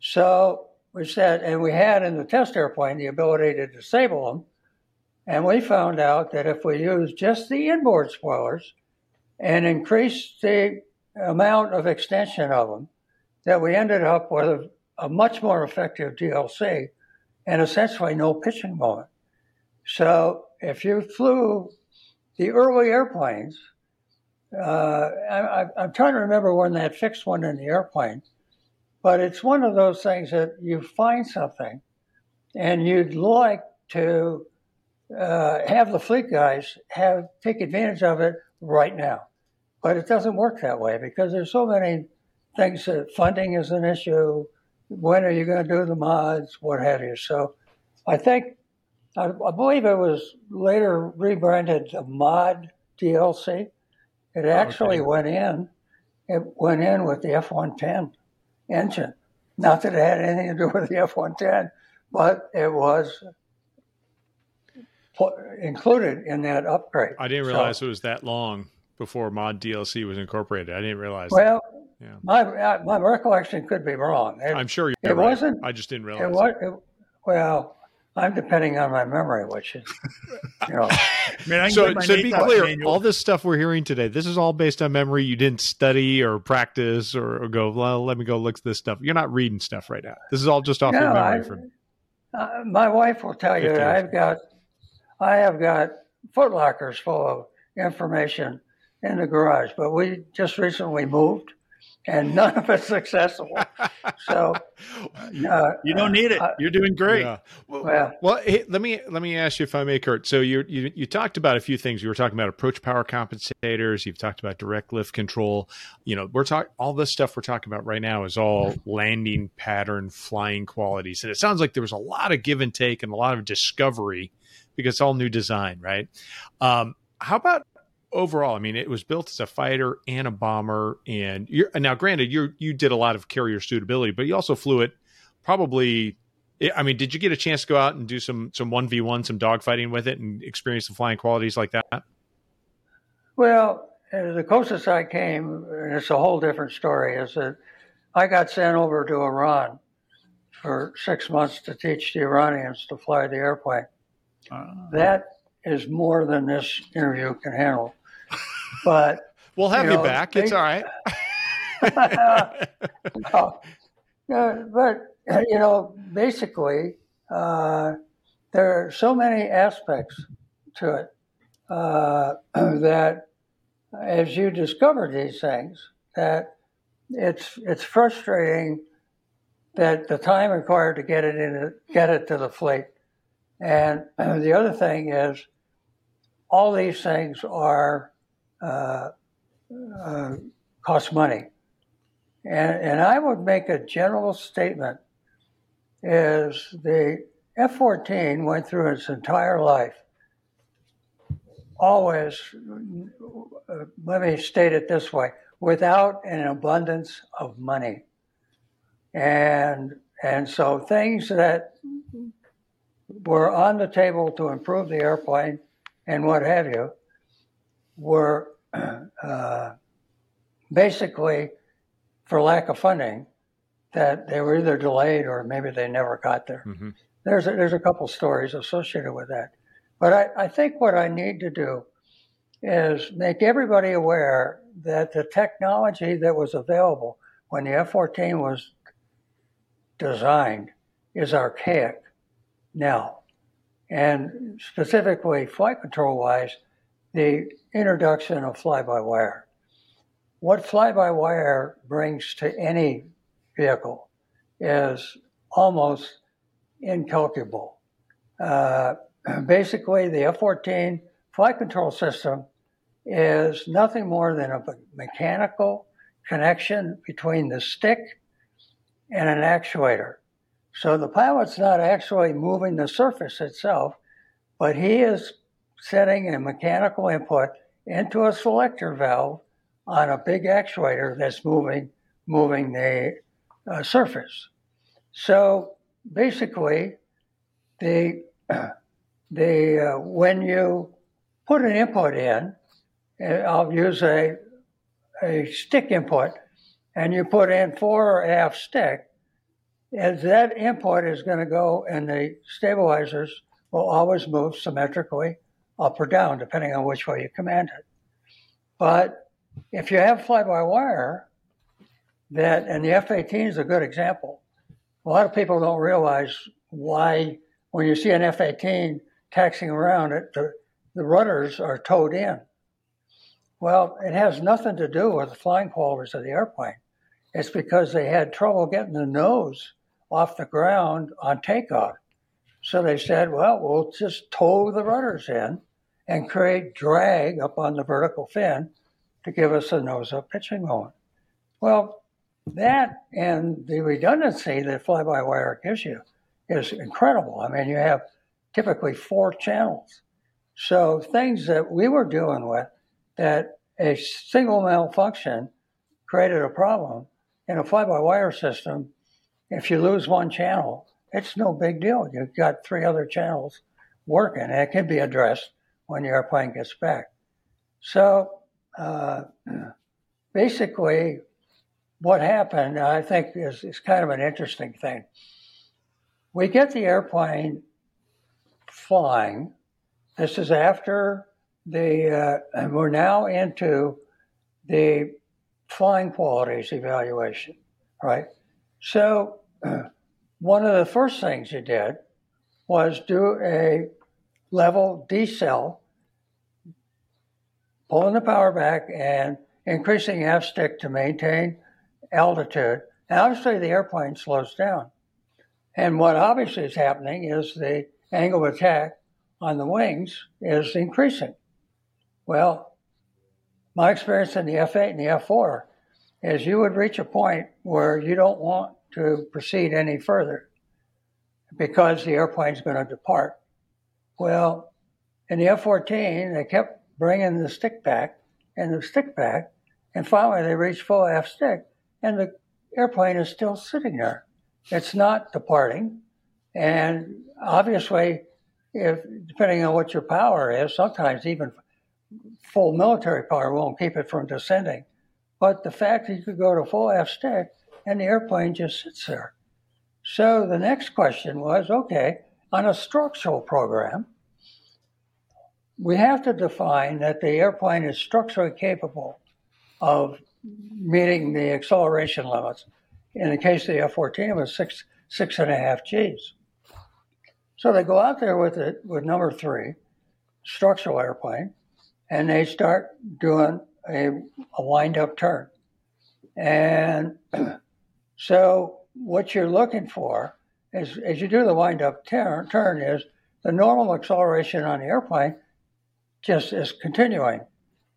So we said, and we had in the test airplane the ability to disable them. And we found out that if we used just the inboard spoilers and increased the amount of extension of them, that we ended up with a, a much more effective DLC and essentially no pitching moment. So if you flew the early airplanes, uh, I, am trying to remember when that fixed one in the airplane, but it's one of those things that you find something and you'd like to uh, have the fleet guys have take advantage of it right now. But it doesn't work that way because there's so many things that funding is an issue. When are you going to do the mods? What have you? So I think, I, I believe it was later rebranded the mod DLC. It actually okay. went in, it went in with the F 110 engine. Not that it had anything to do with the F 110, but it was included in that upgrade. I didn't realize so, it was that long before mod DLC was incorporated. I didn't realize. Well, yeah. my my recollection could be wrong. It, I'm sure it right. wasn't. I just didn't realize. It was, it, well, I'm depending on my memory, which is, you know. Man, so, so to be clear, manual. all this stuff we're hearing today, this is all based on memory. You didn't study or practice or, or go, well, let me go look at this stuff. You're not reading stuff right now. This is all just off no, your memory. I, from uh, my wife will tell you that I've got, I have got footlockers full of information in the garage, but we just recently moved and none of it's successful. So uh, you don't need it. Uh, You're doing great. Yeah. Well, well, well hey, let me let me ask you if I may, Kurt. So you you you talked about a few things. You were talking about approach power compensators. You've talked about direct lift control. You know, we're talking all this stuff we're talking about right now is all landing pattern flying qualities, and it sounds like there was a lot of give and take and a lot of discovery because it's all new design, right? Um, how about overall, I mean, it was built as a fighter and a bomber. And you're, now, granted, you you did a lot of carrier suitability, but you also flew it probably. I mean, did you get a chance to go out and do some some one v one, some dogfighting with it, and experience the flying qualities like that? Well, uh, the closest I came, and it's a whole different story, is that I got sent over to Iran for six months to teach the Iranians to fly the airplane. Uh, that is more than this interview can handle. But we'll have you, know, you back. They, it's all right. no, no, but you know, basically, uh, there are so many aspects to it uh, that, as you discover these things, that it's it's frustrating that the time required to get it in get it to the fleet, and the other thing is all these things are uh, uh, cost money. And, and I would make a general statement is the F-14 went through its entire life always, uh, let me state it this way, without an abundance of money. And, and so things that were on the table to improve the airplane and what have you were uh, basically for lack of funding that they were either delayed or maybe they never got there. Mm-hmm. There's a, there's a couple stories associated with that, but I, I think what I need to do is make everybody aware that the technology that was available when the F-14 was designed is archaic now, and specifically flight control wise, the introduction of fly by wire. What fly by wire brings to any vehicle is almost incalculable. Uh, basically, the F 14 flight control system is nothing more than a mechanical connection between the stick and an actuator. So the pilot's not actually moving the surface itself, but he is setting a mechanical input into a selector valve on a big actuator that's moving moving the uh, surface. So basically, the the uh, when you put an input in, uh, I'll use a a stick input, and you put in four or half stick, as that input is going to go, and the stabilizers will always move symmetrically up or down, depending on which way you command it. But if you have fly by wire, that, and the F 18 is a good example. A lot of people don't realize why, when you see an F 18 taxiing around, it, the, the rudders are toed in. Well, it has nothing to do with the flying qualities of the airplane. It's because they had trouble getting the nose off the ground on takeoff. So they said, well, we'll just toe the rudders in and create drag up on the vertical fin to give us a nose up pitching moment. Well, that and the redundancy that fly by wire gives you is incredible. I mean, you have typically four channels. So things that we were dealing with that a single malfunction created a problem in a fly by wire system. If you lose one channel, it's no big deal. You've got three other channels working, and it can be addressed when your airplane gets back. So uh, basically, what happened, I think, is, is kind of an interesting thing. We get the airplane flying. This is after the, uh, we're now into the flying qualities evaluation, right? So, one of the first things you did was do a level decel, pulling the power back and increasing aft stick to maintain altitude. And obviously, the airplane slows down. And what obviously is happening is the angle of attack on the wings is increasing. Well, my experience in the F8 and the F4 is you would reach a point where you don't want to proceed any further because the airplane's going to depart. Well, in the F 14, they kept bringing the stick back and the stick back, and finally they reached full aft stick, and the airplane is still sitting there. It's not departing. And obviously, if depending on what your power is, sometimes even full military power won't keep it from descending. But the fact that you could go to full aft stick and the airplane just sits there. So the next question was okay, on a structural program, we have to define that the airplane is structurally capable of meeting the acceleration limits. In the case of the F 14, it was six, six and a half Gs. So they go out there with it with number three, structural airplane, and they start doing a, a wind up turn. And so what you're looking for is, as you do the wind up turn, turn is the normal acceleration on the airplane just is continuing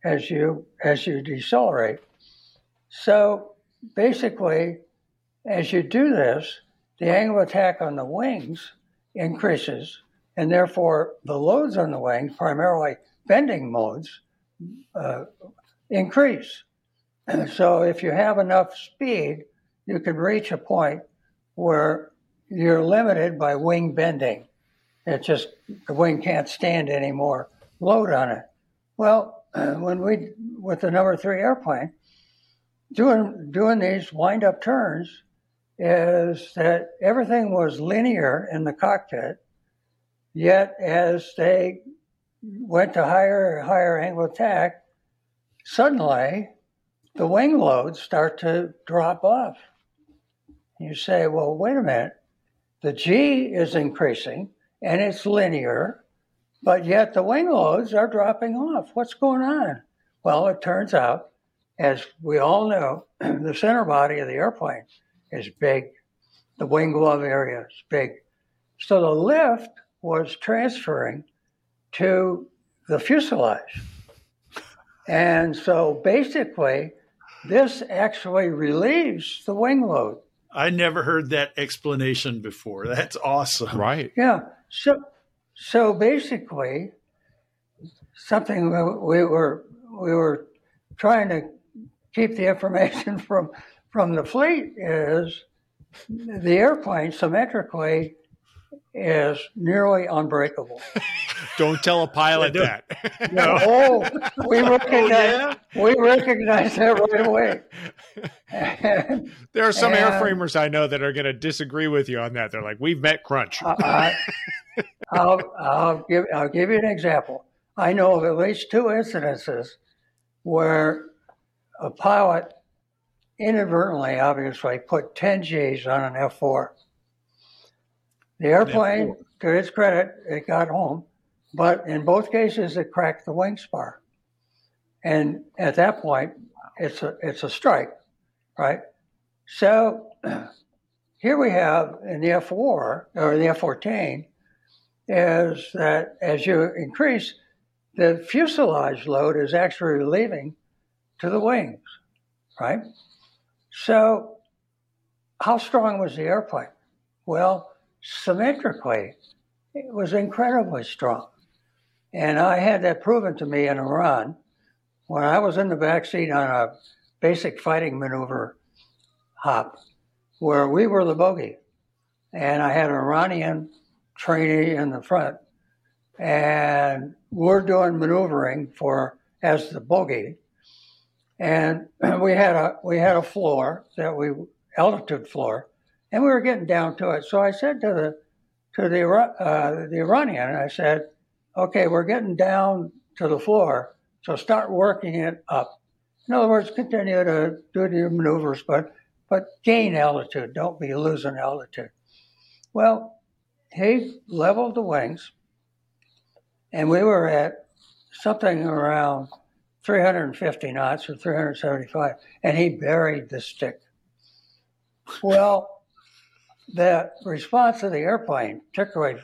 as you as you decelerate. So basically, as you do this, the angle of attack on the wings increases, and therefore the loads on the wings, primarily bending modes, uh, increase. so if you have enough speed, you can reach a point where you're limited by wing bending. It just the wing can't stand any more load on it. Well, when we with the number three airplane doing doing these wind up turns is that everything was linear in the cockpit, yet as they went to higher higher angle attack, suddenly the wing loads start to drop off. You say, well, wait a minute. The G is increasing and it's linear, but yet the wing loads are dropping off. What's going on? Well, it turns out, as we all know, the center body of the airplane is big. The wing glove area is big. So the lift was transferring to the fuselage. And so basically, this actually relieves the wing load. I never heard that explanation before. That's awesome. Right. Yeah. So, so basically, something we were we were trying to keep the information from from the fleet is the airplane symmetrically is nearly unbreakable. Don't tell a pilot that. no, oh, we recognize oh, yeah? we recognize that right away. And, there are some and, airframers I know that are going to disagree with you on that. They're like, "We've met crunch." I, I'll, I'll give I'll give you an example. I know of at least two incidences where a pilot inadvertently, obviously, put 10 Gs on an F4 the airplane, to its credit, it got home, but in both cases, it cracked the wing spar. And at that point, it's a, it's a strike, right? So here we have in the F4 or the F14 is that as you increase, the fuselage load is actually relieving to the wings, right? So how strong was the airplane? Well, symmetrically, it was incredibly strong. And I had that proven to me in Iran when I was in the back seat on a basic fighting maneuver hop where we were the bogey. And I had an Iranian trainee in the front. And we're doing maneuvering for as the bogey. And we had a we had a floor that we altitude floor and we were getting down to it. So I said to the to the uh, the Iranian, I said, "Okay, we're getting down to the floor, so start working it up. In other words, continue to do your maneuvers, but but gain altitude. Don't be losing altitude." Well, he leveled the wings, and we were at something around 350 knots or 375, and he buried the stick Well, the response of the airplane, particularly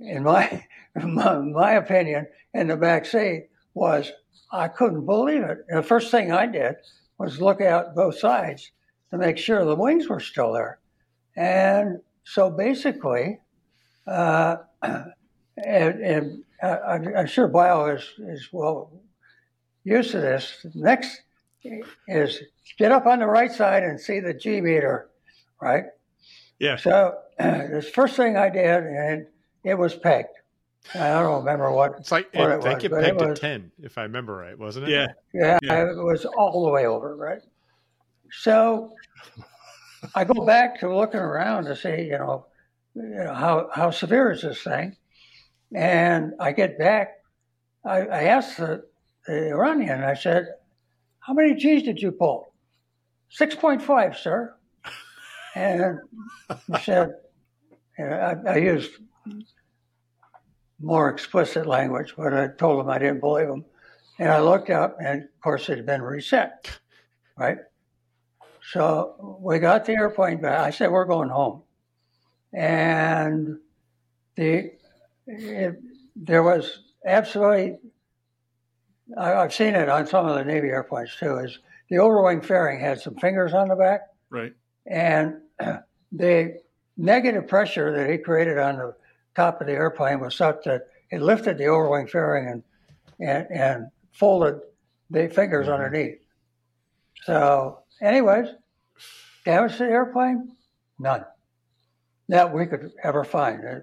in my, my, my opinion, in the back seat, was I couldn't believe it. And the first thing I did was look out both sides to make sure the wings were still there. And so basically, uh, and, and I, am sure Bio is, is well used to this. Next is get up on the right side and see the G meter, right? Yeah. So the first thing I did, and it was pegged. I don't remember what. It's like what I it was, it pegged it at ten, if I remember right, wasn't it? Yeah. Yeah, Yeah. it was all the way over, right? So I go back to looking around to see, you know, you know how how severe is this thing? And I get back. I, I asked the, the Iranian. I said, "How many G's did you pull?" Six point five, sir. And he said, and I, I used more explicit language, but I told him I didn't believe him. And I looked up, and of course, it had been reset, right? So we got the airplane back. I said, We're going home. And the it, there was absolutely, I, I've seen it on some of the Navy airplanes too, is the overwing fairing had some fingers on the back Right. and the negative pressure that he created on the top of the airplane was such that it lifted the overwing fairing and and, and folded the fingers underneath. So, anyways, damage to the airplane? None. That we could ever find. Uh,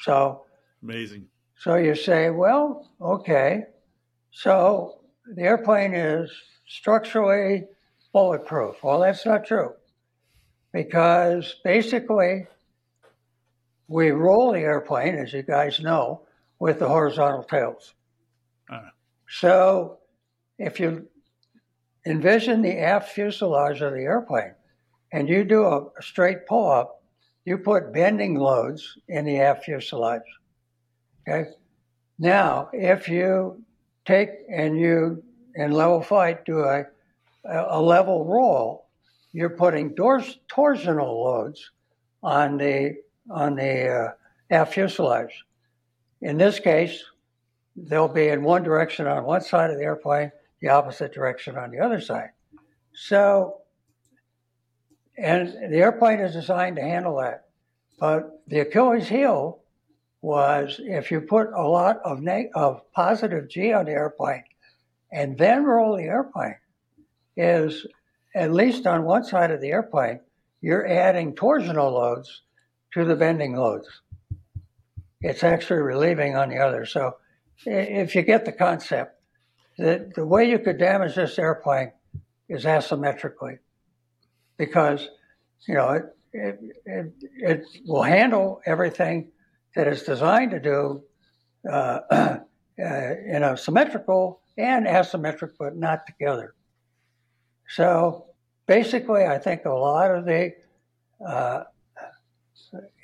So, Amazing. so you say, well, okay. So the airplane is structurally bulletproof. Well, that's not true because basically we roll the airplane, as you guys know, with the horizontal tails. Ah. So if you envision the aft fuselage of the airplane and you do a, a straight pull up, you put bending loads in the aft fuselage. Okay. Now, if you take and you in level flight do a, a level roll, you're putting torsional loads on the on the uh, aft fuselage. In this case, they'll be in one direction on one side of the airplane, the opposite direction on the other side. So, and the airplane is designed to handle that. But the Achilles heel was if you put a lot of neg- of positive G on the airplane and then roll the airplane, is at least on one side of the airplane, you're adding torsional loads to the bending loads. It's actually relieving on the other. So if you get the concept, the, the way you could damage this airplane is asymmetrically because, you know, it, it, it, it will handle everything that it's designed to do uh, uh, in a symmetrical and asymmetric, but not together. So basically, I think a lot of the uh,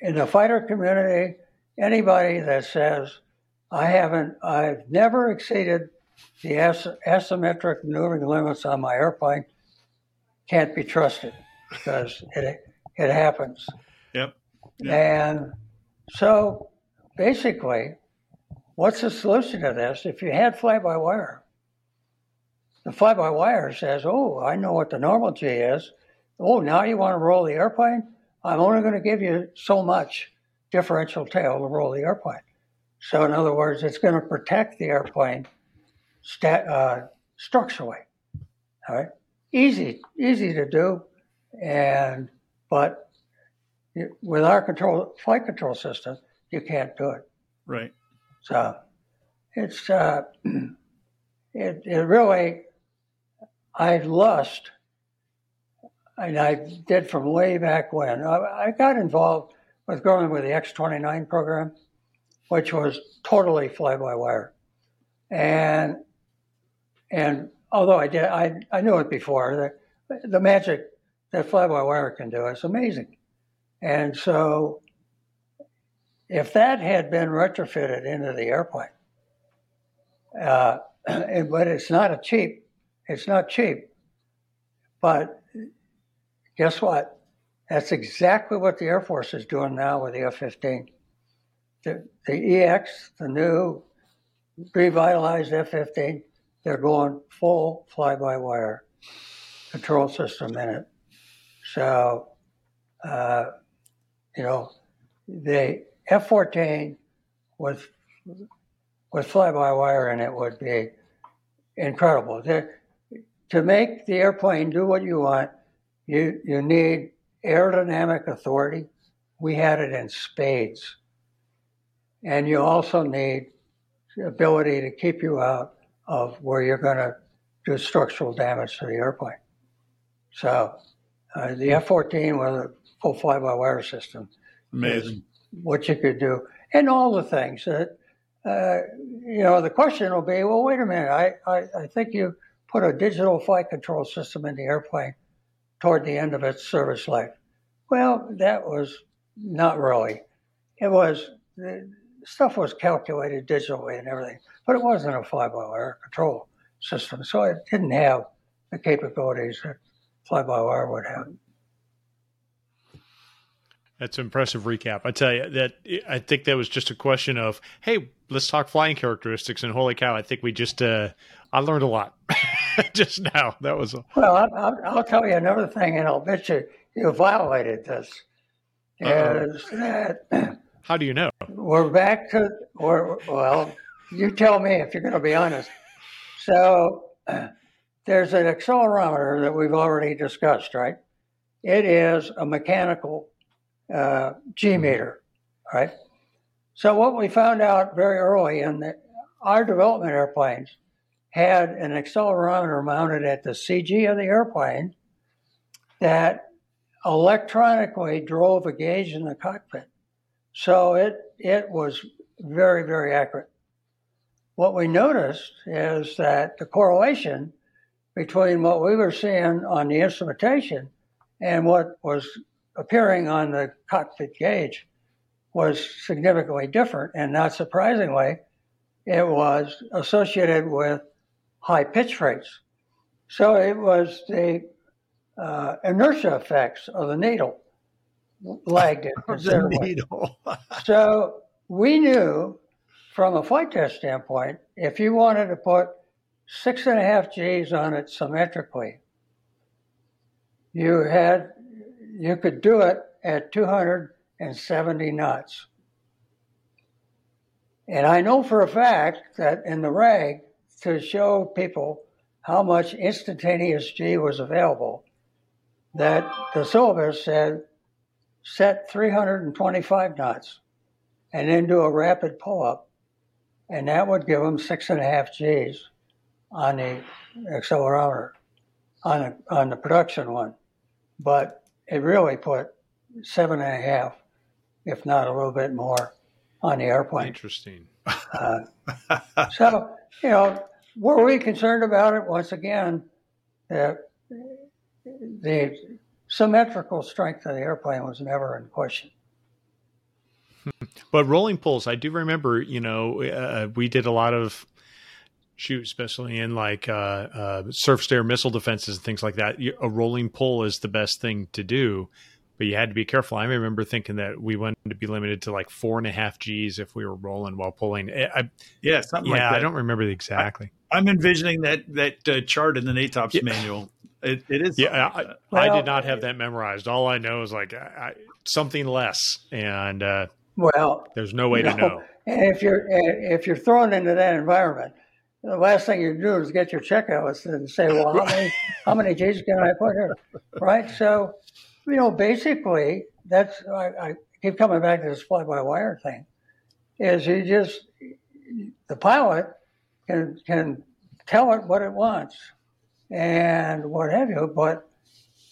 in the fighter community, anybody that says I haven't, I've never exceeded the as- asymmetric maneuvering limits on my airplane can't be trusted because it it happens. Yep. And so basically, what's the solution to this? If you had fly by wire, the fly by wire says, Oh, I know what the normal G is. Oh, now you want to roll the airplane? I'm only going to give you so much differential tail to roll the airplane. So, in other words, it's going to protect the airplane stat, uh, structurally. All right, easy, easy to do, and but with our control flight control system, you can't do it. Right. So it's uh, it, it really I lust, and I did from way back when. I, I got involved with going with the X29 program, which was totally fly by wire, and and although I did I, I knew it before the the magic that fly by wire can do is amazing, and so if that had been retrofitted into the airplane, uh, but it's not a cheap, it's not cheap. But guess what? That's exactly what the Air Force is doing now with the F 15. The, the EX, the new revitalized F 15, they're going full fly by wire control system in it. So, uh, you know, the F 14 with, with fly by wire in it would be incredible. To make the airplane do what you want, you, you need aerodynamic authority. We had it in spades. And you also need the ability to keep you out of where you're going to do structural damage to the airplane. So uh, the F 14 with a full fly by wire system. Amazing. What you could do. And all the things that, uh, you know, the question will be well, wait a minute. I, I, I think you put a digital flight control system in the airplane toward the end of its service life. Well, that was not really. It was, the stuff was calculated digitally and everything, but it wasn't a fly by wire control system. So it didn't have the capabilities that fly by wire would have. That's an impressive recap. I tell you that I think that was just a question of, hey, let's talk flying characteristics, and holy cow, I think we just uh, I learned a lot just now. That was a- well. I'll, I'll, tell you another thing, and I'll bet you you violated this. Uh-oh. Is that how do you know? We're back to we're, well. You tell me if you're going to be honest. So there's an accelerometer that we've already discussed, right? It is a mechanical uh, G meter, right? So what we found out very early in the, our development airplanes had an accelerometer mounted at the CG of the airplane that electronically drove a gauge in the cockpit. So it it was very very accurate. What we noticed is that the correlation between what we were seeing on the instrumentation and what was appearing on the cockpit gauge was significantly different. And not surprisingly, it was associated with high pitch rates. So it was the uh, inertia effects of the needle lagged it considerably. so we knew from a flight test standpoint, if you wanted to put six and a half G's on it symmetrically, you had you could do it at 270 knots. And I know for a fact that in the rag, to show people how much instantaneous G was available, that the syllabus said set 325 knots and then do a rapid pull up. And that would give them six and a half G's on the accelerometer, on the, on the production one. But it really put seven and a half, if not a little bit more, on the airplane. Interesting. Uh, so, you know, were we concerned about it? Once again, the, the symmetrical strength of the airplane was never in question. But rolling pulls, I do remember, you know, uh, we did a lot of shoot, especially in like uh, uh, surface air missile defenses and things like that. A rolling pull is the best thing to do, but you had to be careful. I remember thinking that we wanted to be limited to like four and a half G's if we were rolling while pulling. I, yeah, something yeah, like I don't remember exactly. I, am envisioning that that uh, chart in the NATOPS yeah. manual. It, it is. Yeah, I, well, I, did not have that memorized. All I know is like I, something less, and uh, well, there's no way no. to know. And if you're if you're thrown into that environment, the last thing you do is get your checkout and say, well, how many, how many G's can I put here? Right? So, you know, basically, that's, I, I keep coming back to this fly by wire thing, is you just, the pilot can, can tell it what it wants and what have you, but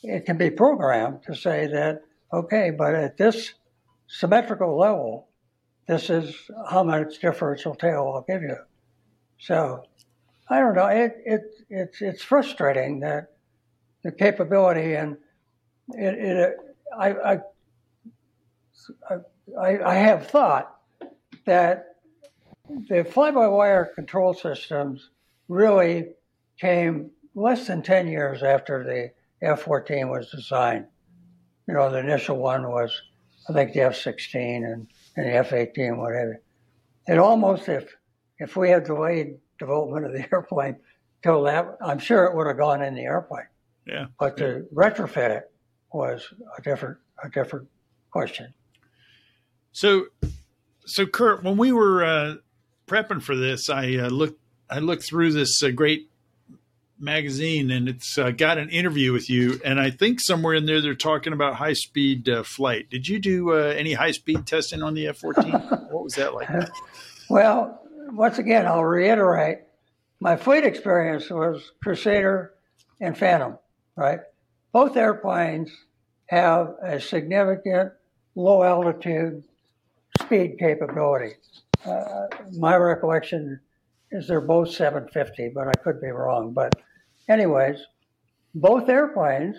it can be programmed to say that, okay, but at this symmetrical level, this is how much differential tail I'll give you. So I don't know. It, it it's it's frustrating that the capability and it, it I, I I I have thought that the fly-by-wire control systems really came less than 10 years after the F-14 was designed. you know, the initial one was, I think, the F 16 and, and the F 18, whatever. It almost, if if we had delayed development of the airplane till that, I'm sure it would have gone in the airplane. Yeah. But yeah. to retrofit it was a different a different question. So, so Kurt, when we were uh, prepping for this, I uh, looked I looked through this uh, great magazine, and it's uh, got an interview with you. And I think somewhere in there they're talking about high speed uh, flight. Did you do uh, any high speed testing on the F fourteen? What was that like? well, once again, I'll reiterate. My fleet experience was Crusader and Phantom, right? Both airplanes have a significant low altitude speed capability. Uh, my recollection is they're both 750, but I could be wrong. But, anyways, both airplanes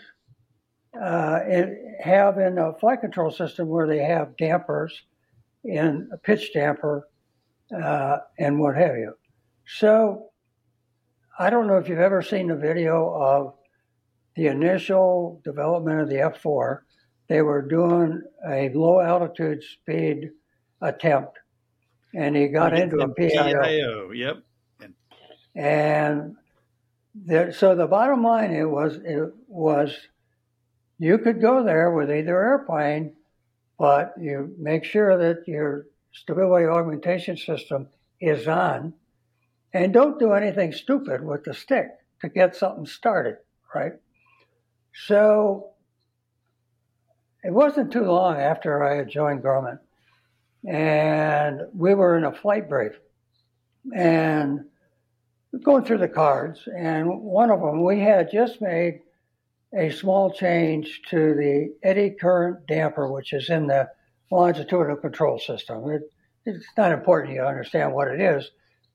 uh, have in a flight control system where they have dampers and a pitch damper uh, and what have you. So, I don't know if you've ever seen the video of the initial development of the F4. They were doing a low altitude speed attempt, and he got into a PIO. PIO. Yep. And there, so the bottom line it was it was you could go there with either airplane, but you make sure that your stability augmentation system is on, and don't do anything stupid with the stick to get something started, right? So it wasn't too long after I had joined Grumman, and we were in a flight brief, and going through the cards, and one of them we had just made a small change to the eddy current damper, which is in the longitudinal control system. It, it's not important you understand what it is,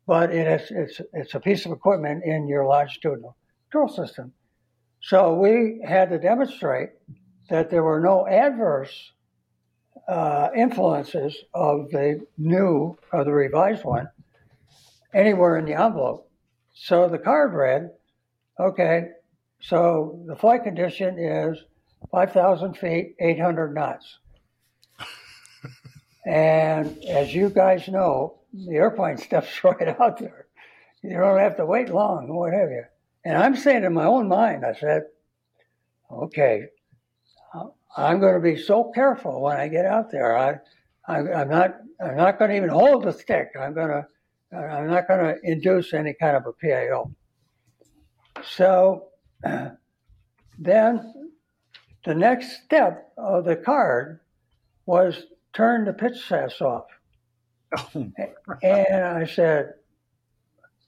but it is, it's, it's a piece of equipment in your longitudinal control system. So we had to demonstrate that there were no adverse uh, influences of the new or the revised one anywhere in the envelope. So the card read, okay, so the flight condition is 5,000 feet, 800 knots. and as you guys know, the airplane steps right out there. You don't have to wait long, what have you. And I'm saying in my own mind, I said, okay, I'm going to be so careful when I get out there. I, I, am not, I'm not going to even hold the stick. I'm going to, I'm not going to induce any kind of a PIO. So then the next step of the card was turn the pitch SAS off. and I said,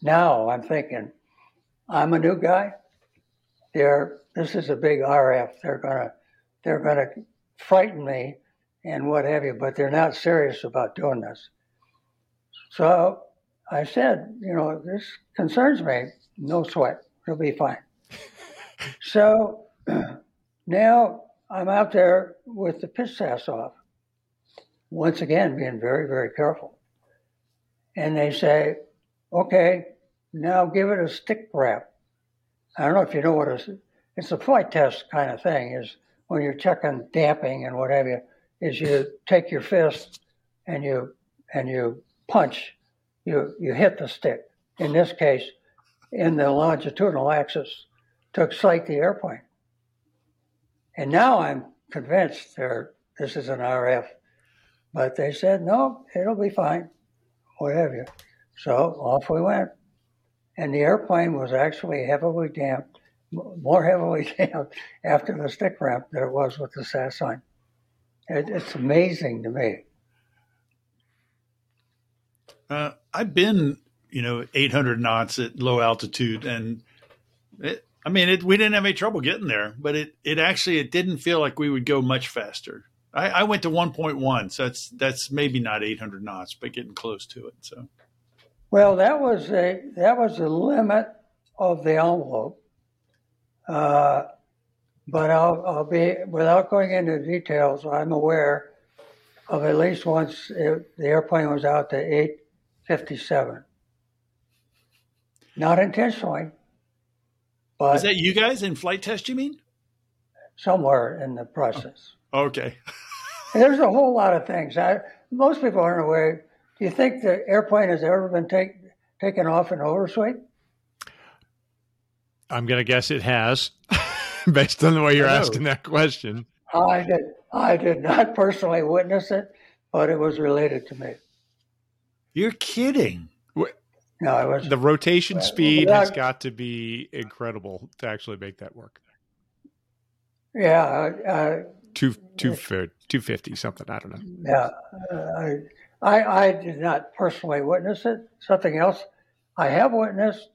now I'm thinking, I'm a new guy. They're, this is a big RF. They're gonna, they're gonna frighten me and what have you, but they're not serious about doing this. So I said, you know, this concerns me. No sweat. It'll be fine. so now I'm out there with the pitch SAS off. Once again, being very, very careful. And they say, okay, now give it a stick rap. I don't know if you know what a, it's a flight test kind of thing is when you're checking damping and what have you, is you take your fist and you, and you punch, you, you hit the stick. In this case, in the longitudinal axis to excite the airplane. And now I'm convinced there, this is an RF. But they said, no, it'll be fine, whatever. So off we went and the airplane was actually heavily damped, more heavily damped after the stick ramp than it was with the SAS sign. It, it's amazing to me. Uh, I've been, you know, 800 knots at low altitude, and it, I mean, it, we didn't have any trouble getting there, but it, it actually it didn't feel like we would go much faster. I, I went to 1.1, so that's that's maybe not 800 knots, but getting close to it. So well, that was a that was the limit of the envelope. Uh, but I'll, I'll be without going into details. I'm aware of at least once it, the airplane was out to 857. Not intentionally, but is that you guys in flight test? You mean? somewhere in the process. Okay. There's a whole lot of things. I, most people aren't aware. Do you think the airplane has ever been take, taken off in oversweep? I'm going to guess it has, based on the way you're asking that question. I did. I did not personally witness it, but it was related to me. You're kidding. No, it was the rotation speed has got to be incredible to actually make that work. Yeah, uh, two two two fifty something. I don't know. Yeah, uh, I I did not personally witness it. Something else I have witnessed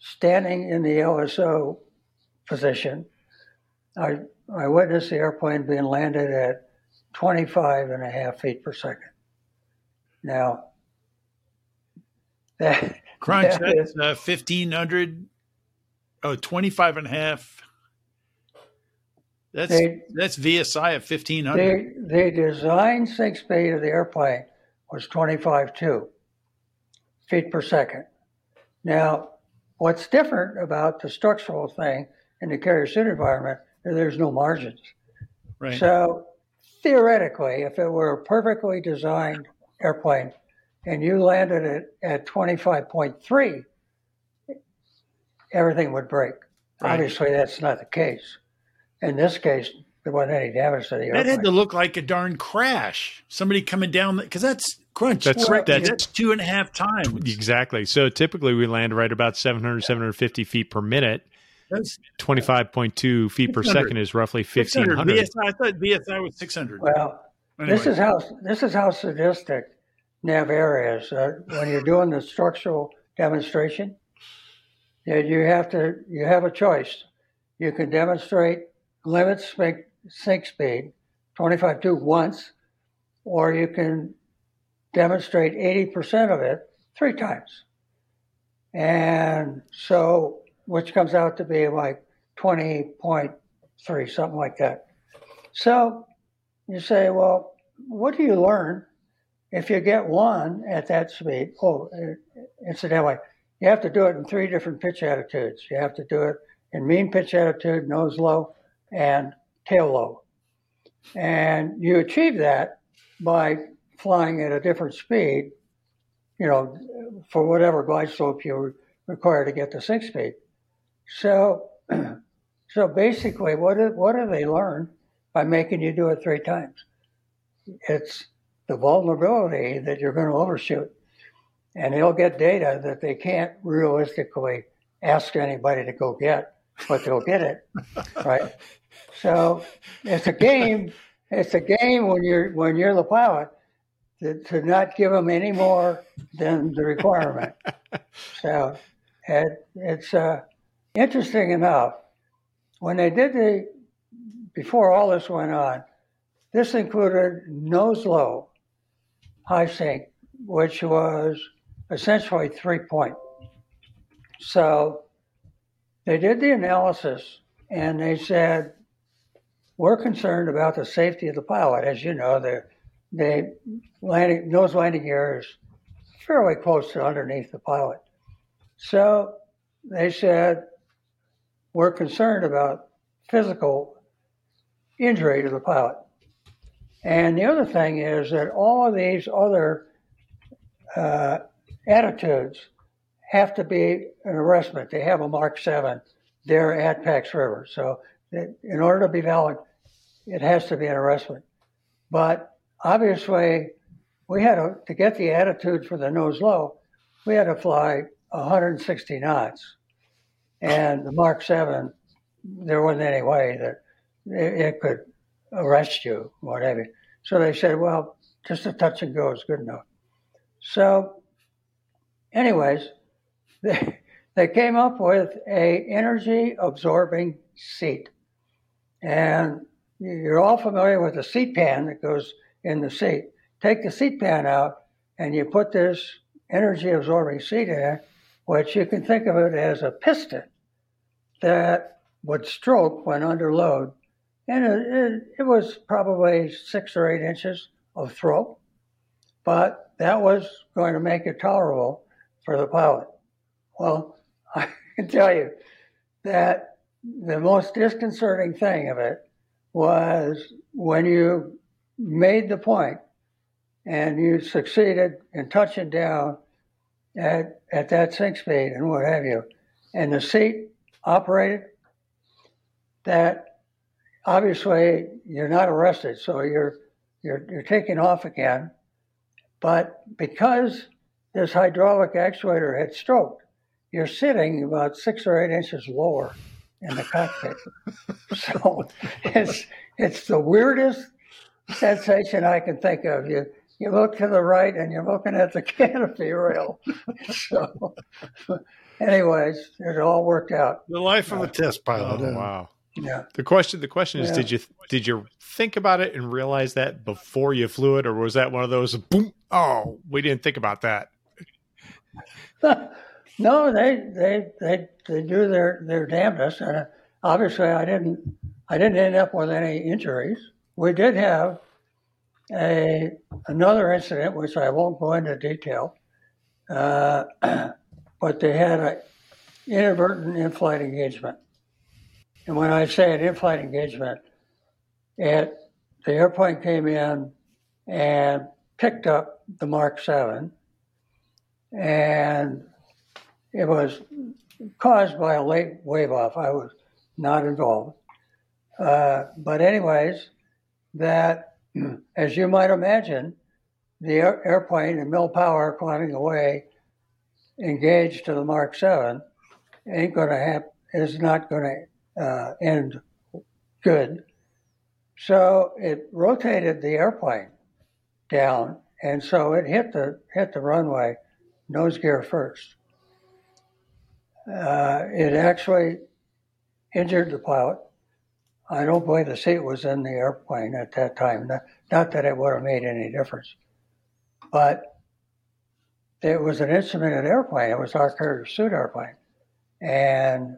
standing in the LSO position. I I witnessed the airplane being landed at 25 and a half feet per second. Now, that, Crunch, that that's uh, 1500, oh, 25 and a half. That's, they, that's VSI of 1500. The, the design sink speed of the airplane was 25.2 feet per second. Now, what's different about the structural thing in the carrier suit environment is there's no margins. Right. So theoretically, if it were a perfectly designed airplane and you landed it at 25.3, everything would break. Right. Obviously, that's not the case. In this case, there wasn't any damage to the airplane. That had to look like a darn crash. Somebody coming down because that's crunch. That's well, that's, that's two and a half times exactly. So typically we land right about 700, 750 feet per minute. That's 25.2 feet per second is roughly 1500. VSI, I thought VSI was 600. Well, anyway. this is how this is how sadistic NAVAIR is. Uh, when you're doing the structural demonstration, you have to you have a choice. You can demonstrate limit sink, sink speed 25 to once, or you can demonstrate 80% of it three times. And so, which comes out to be like 20.3, something like that. So you say, well, what do you learn if you get one at that speed? Oh, incidentally, you have to do it in three different pitch attitudes. You have to do it in mean pitch attitude, nose low, and tail low. And you achieve that by flying at a different speed, you know, for whatever glide slope you require to get to sink speed. So, so basically, what do, what do they learn by making you do it three times? It's the vulnerability that you're going to overshoot, and they'll get data that they can't realistically ask anybody to go get, but they'll get it, right? So it's a game. It's a game when you're when you're the pilot to, to not give them any more than the requirement. so it, it's uh, interesting enough. When they did the, before all this went on, this included nose low high sink, which was essentially three point. So they did the analysis and they said, we're concerned about the safety of the pilot. As you know, the the landing, nose landing gear is fairly close to underneath the pilot. So they said, we're concerned about physical injury to the pilot. And the other thing is that all of these other uh, attitudes have to be an arrestment. They have a Mark 7 there at Pax River. So in order to be valid, it has to be an arrestment. But obviously, we had to, to get the attitude for the nose low, we had to fly 160 knots. And the Mark 7, there wasn't any way that it, it could arrest you, whatever. So they said, well, just a touch and go is good enough. So, anyways, they, they came up with a energy absorbing seat. And you're all familiar with the seat pan that goes in the seat. Take the seat pan out and you put this energy absorbing seat in, which you can think of it as a piston that would stroke when under load. And it, it, it was probably six or eight inches of throat, but that was going to make it tolerable for the pilot. Well, I can tell you that the most disconcerting thing of it was when you made the point and you succeeded in touching down at, at that sink speed and what have you, and the seat operated, that obviously you're not arrested, so you're you're you're taking off again. But because this hydraulic actuator had stroked, you're sitting about six or eight inches lower in the cockpit. so it's it's the weirdest sensation I can think of. You you look to the right and you're looking at the canopy rail. so, anyways, it all worked out. The life of a test pilot. Oh, wow. Yeah. The question the question is Yeah. did you did you think about it and realize that before you flew it or was that one of those boom oh we didn't think about that. no, they they they they do their their damnedest, and uh, obviously I didn't I didn't end up with any injuries. We did have a another incident which I won't go into detail, uh, but they had an inadvertent in-flight engagement, and when I say an in-flight engagement, it the airplane came in and picked up the Mark Seven and it was caused by a late wave off. I was not involved. Uh, but, anyways, that, as you might imagine, the air- airplane in mill power climbing away, engaged to the Mark 7, ain't going to have, is not going to uh, end good. So it rotated the airplane down, and so it hit the hit the runway nose gear first. Uh, it actually injured the pilot. I don't believe the seat was in the airplane at that time. Not, not that it would have made any difference, but it was an instrumented airplane. It was our carrier suit airplane, and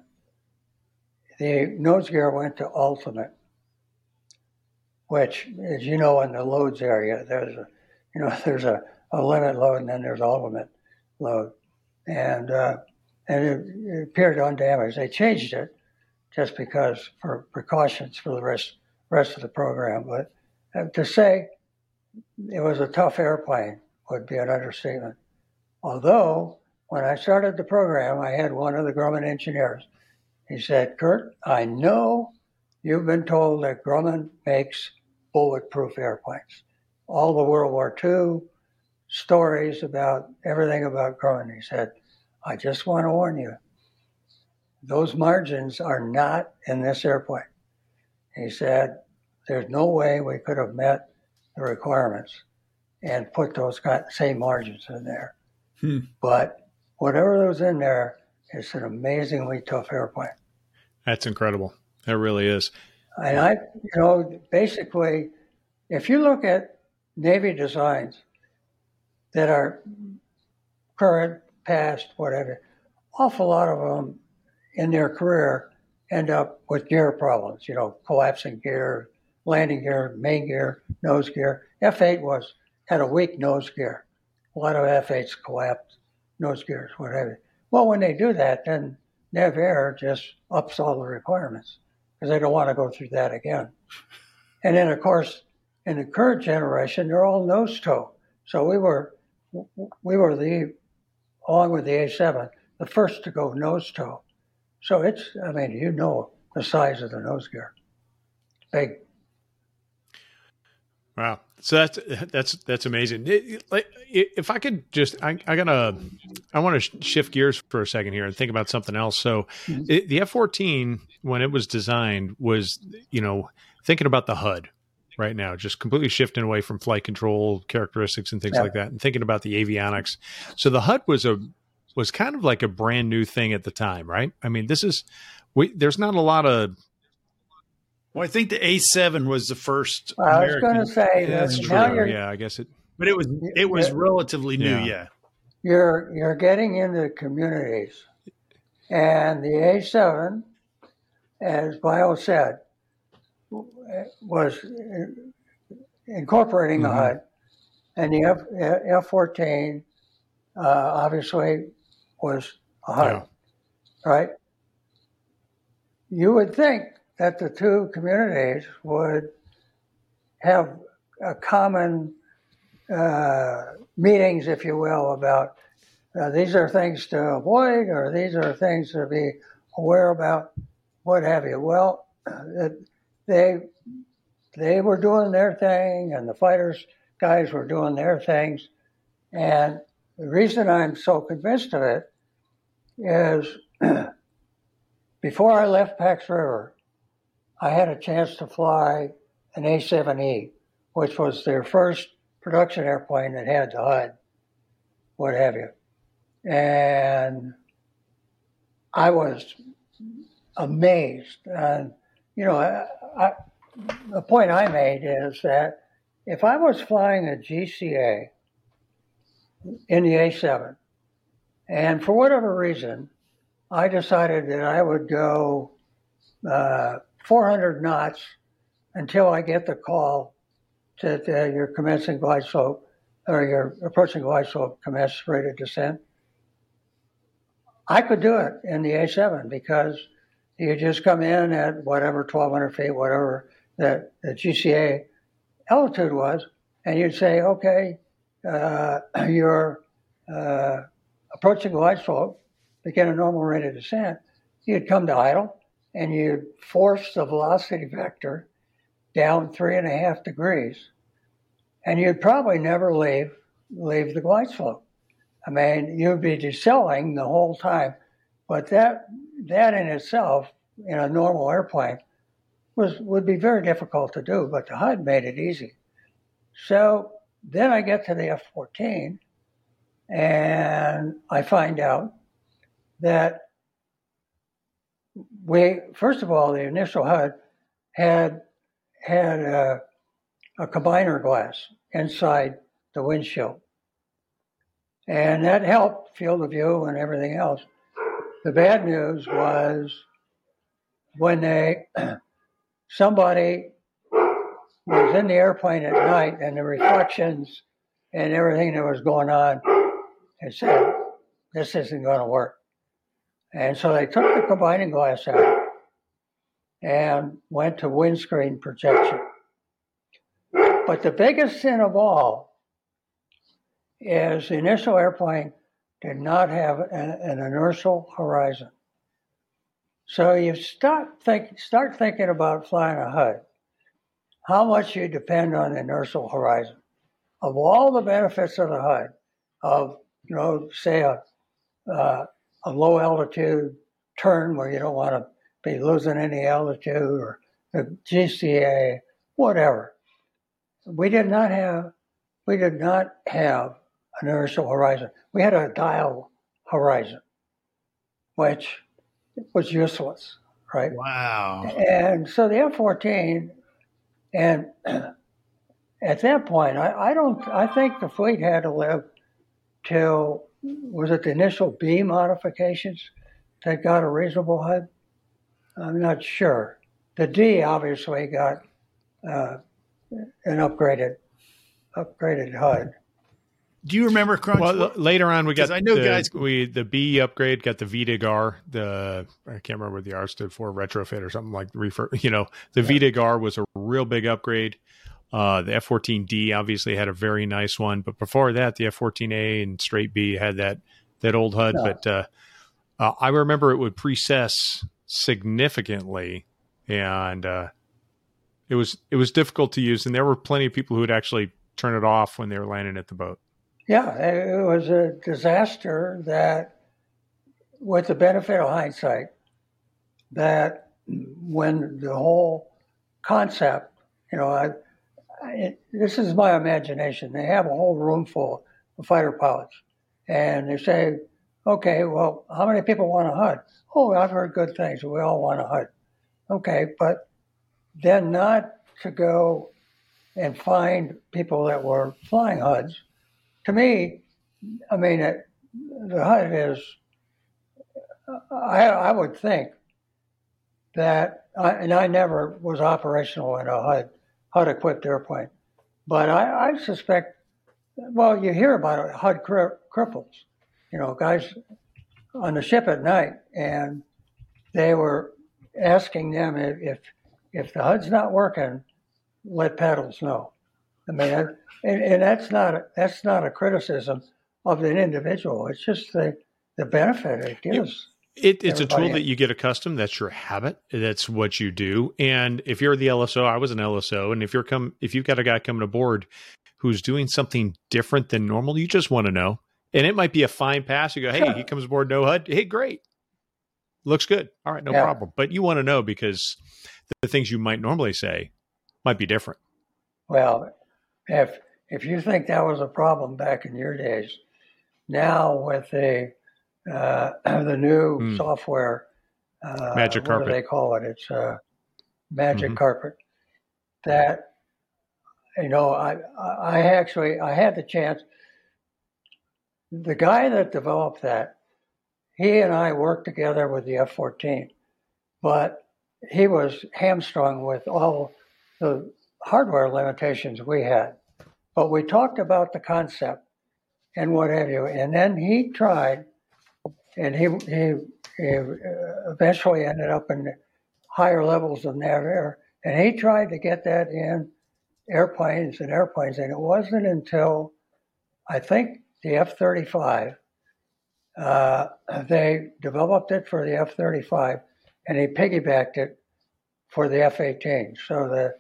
the nose gear went to ultimate, which, as you know, in the loads area, there's a, you know, there's a, a limit load and then there's ultimate load, and uh, and it, it appeared undamaged. They changed it just because for precautions for the rest rest of the program. But uh, to say it was a tough airplane would be an understatement. Although when I started the program, I had one of the Grumman engineers. He said, "Kurt, I know you've been told that Grumman makes bulletproof airplanes. All the World War II stories about everything about Grumman." He said, "I just want to warn you." Those margins are not in this airplane. He said, there's no way we could have met the requirements and put those same margins in there. Hmm. But whatever was in there, it's an amazingly tough airplane. That's incredible. That really is. And I, you know, basically, if you look at Navy designs that are current, past, whatever, awful lot of them in their career end up with gear problems, you know, collapsing gear, landing gear, main gear, nose gear. F8 was had a weak nose gear. A lot of F8s collapsed nose gears, whatever. Well, when they do that, then NAVAIR just ups all the requirements because they don't want to go through that again. And then, of course, in the current generation, they're all nose toe. So we were, we were the, along with the A7, the first to go nose toe. So it's, I mean, you know the size of the nose gear. Big. Wow. So that's that's that's amazing. It- like, If I could just, I, I gotta, I want to shift gears for a second here and think about something else. So, mm-hmm. it, the F fourteen when it was designed was, you know, thinking about the HUD right now, just completely shifting away from flight control characteristics and things Yeah. like that, and thinking about the avionics. So the HUD was a was kind of like a brand new thing at the time, right? I mean, this is we. There's not a lot of Well, I think the A7 was the first. I was going to say that's true. Yeah, I guess it. but it was it was Yeah. relatively new. Yeah. Yeah. you're you're getting into communities, and the A7, as Bio said, was incorporating a Mhm. HUD, and the F F fourteen uh, obviously was a HUD, Yeah. right? you would think that the two communities would have a common uh, meetings, if you will, about uh, these are things to avoid or these are things to be aware about, what have you. Well, they they were doing their thing, and the fighters guys were doing their things, and the reason I'm so convinced of it is before I left Pax River, I had a chance to fly an A7E, which was their first production airplane that had the HUD, what have you. And I was amazed. And, you know, I, I, the point I made is that if I was flying a GCA in the A7, and for whatever reason, I decided that I would go uh, 400 knots until I get the call that uh, you're commencing glide slope or you're approaching glide slope commence rate of descent. I could do it in the A7 because you just come in at whatever 1,200 feet, whatever that the GCA altitude was, and you'd say, okay, uh, you're uh, approaching glide slope, begin a normal rate of descent. You'd come to idle, and you'd force the velocity vector down three and a half degrees, and you'd probably never leave leave the glide slope. I mean, you'd be decelerating the whole time, but that that in itself, in a normal airplane, was would be very difficult to do. But the HUD made it easy. So then I get to the F-14, and I find out that we first of all the initial HUD had had a, a combiner glass inside the windshield, and that helped field of view and everything else. The bad news was when they somebody was in the airplane at night and the reflections and everything that was going on and said, this isn't going to work. And so they took the combining glass out and went to windscreen projection. But the biggest sin of all is the initial airplane did not have an, an inertial horizon. So you start, think, start thinking about flying a HUD. How much you depend on the inertial horizon. Of all the benefits of the HUD, of you know, say a, uh, a low altitude turn where you don't want to be losing any altitude or the GCA, whatever. We did not have we did not have an inertial horizon. We had a dial horizon, which was useless, right? Wow. And so the F-14, and at that point, I, I don't, I think the fleet had to live till was it the initial B modifications that got a reasonable HUD? I'm not sure. The D obviously got uh, an upgraded upgraded HUD. Do you remember Crunch? Well, later on we got I know the, guys we the B upgrade got the VDIG-R. The I can't remember what the R stood for, retrofit or something like refer. You know, the yeah. VDIG-R was a real big upgrade. Uh, the F-14D obviously had a very nice one, but before that, the F-14A and straight B had that that old HUD. Yeah. But uh, uh, I remember it would precess significantly, and uh, it was it was difficult to use. And there were plenty of people who would actually turn it off when they were landing at the boat. Yeah, it was a disaster that, with the benefit of hindsight, that when the whole concept, you know, I, it, this is my imagination. They have a whole room full of fighter pilots, and they say, "Okay, well, how many people want a HUD?" Oh, I've heard good things. We all want a HUD. Okay, but then not to go and find people that were flying HUDs. To me, I mean, it, the HUD is. I, I would think that, I, and I never was operational in a HUD HUD equipped airplane. But I, I, suspect, well, you hear about it, HUD cri- cripples, you know, guys on the ship at night, and they were asking them if, if if the HUD's not working, let paddles know. I mean, and, and that's not that's not a criticism of an individual. It's just the the benefit it gives. It, it's a tool that you get accustomed. That's your habit. That's what you do. And if you're the LSO, I was an LSO, and if you're come, if you've got a guy coming aboard who's doing something different than normal, you just want to know. And it might be a fine pass. You go, hey, sure. he comes aboard no HUD. Hey, great, looks good. All right, no yeah. problem. But you want to know because the things you might normally say might be different. Well, if if you think that was a problem back in your days, now with the uh, the new mm. software. Uh, magic carpet. What do they call it? It's uh, magic mm-hmm. carpet. That you know, I I actually I had the chance. The guy that developed that, he and I worked together with the F-14, but he was hamstrung with all the hardware limitations we had. But we talked about the concept and what have you, and then he tried and he, he, he eventually ended up in higher levels of NAVAIR. And he tried to get that in airplanes and airplanes. And it wasn't until I think the F 35, uh, they developed it for the F 35 and he piggybacked it for the F 18. So the,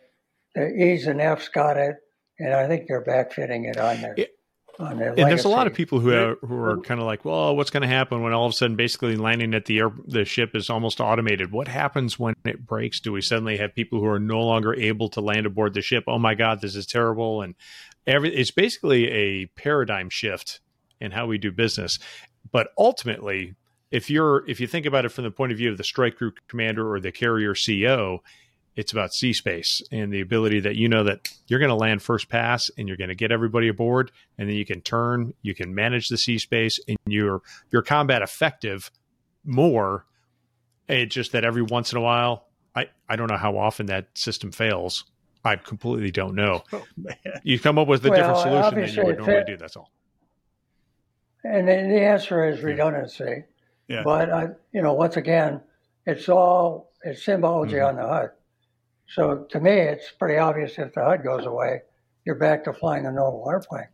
the E's and F's got it, and I think they're backfitting it on there and there's a lot of people who are, who are kind of like, well, what's going to happen when all of a sudden, basically landing at the air, the ship is almost automated? What happens when it breaks? Do we suddenly have people who are no longer able to land aboard the ship? Oh my God, this is terrible! And every it's basically a paradigm shift in how we do business. But ultimately, if you're if you think about it from the point of view of the strike group commander or the carrier CO, it's about sea space and the ability that you know that you're going to land first pass and you're going to get everybody aboard and then you can turn you can manage the sea space and you're your combat effective more. It's just that every once in a while i i don't know how often that system fails. I completely don't know. Oh, you come up with a well, different solution than you would normally do that's all. And the answer is redundancy. Yeah. but i you know once again it's all it's symbology mm-hmm. on the HUD so to me, it's pretty obvious if the HUD goes away, you're back to flying a normal airplane.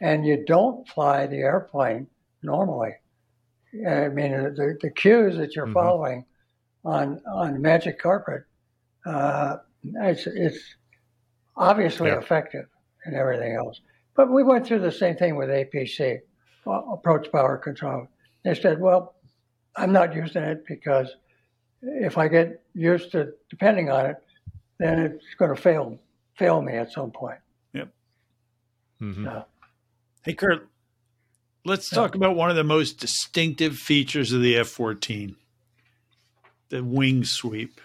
And you don't fly the airplane normally. I mean, the, the cues that you're mm-hmm. following on on Magic Carpet, uh, it's, it's obviously yeah. effective and everything else. But we went through the same thing with APC, approach power control. They said, well, I'm not using it because if I get used to depending on it, then it's going to fail fail me at some point. Yep. Mm-hmm. So, hey, Kurt, let's talk about one of the most distinctive features of the F fourteen, the wing sweep.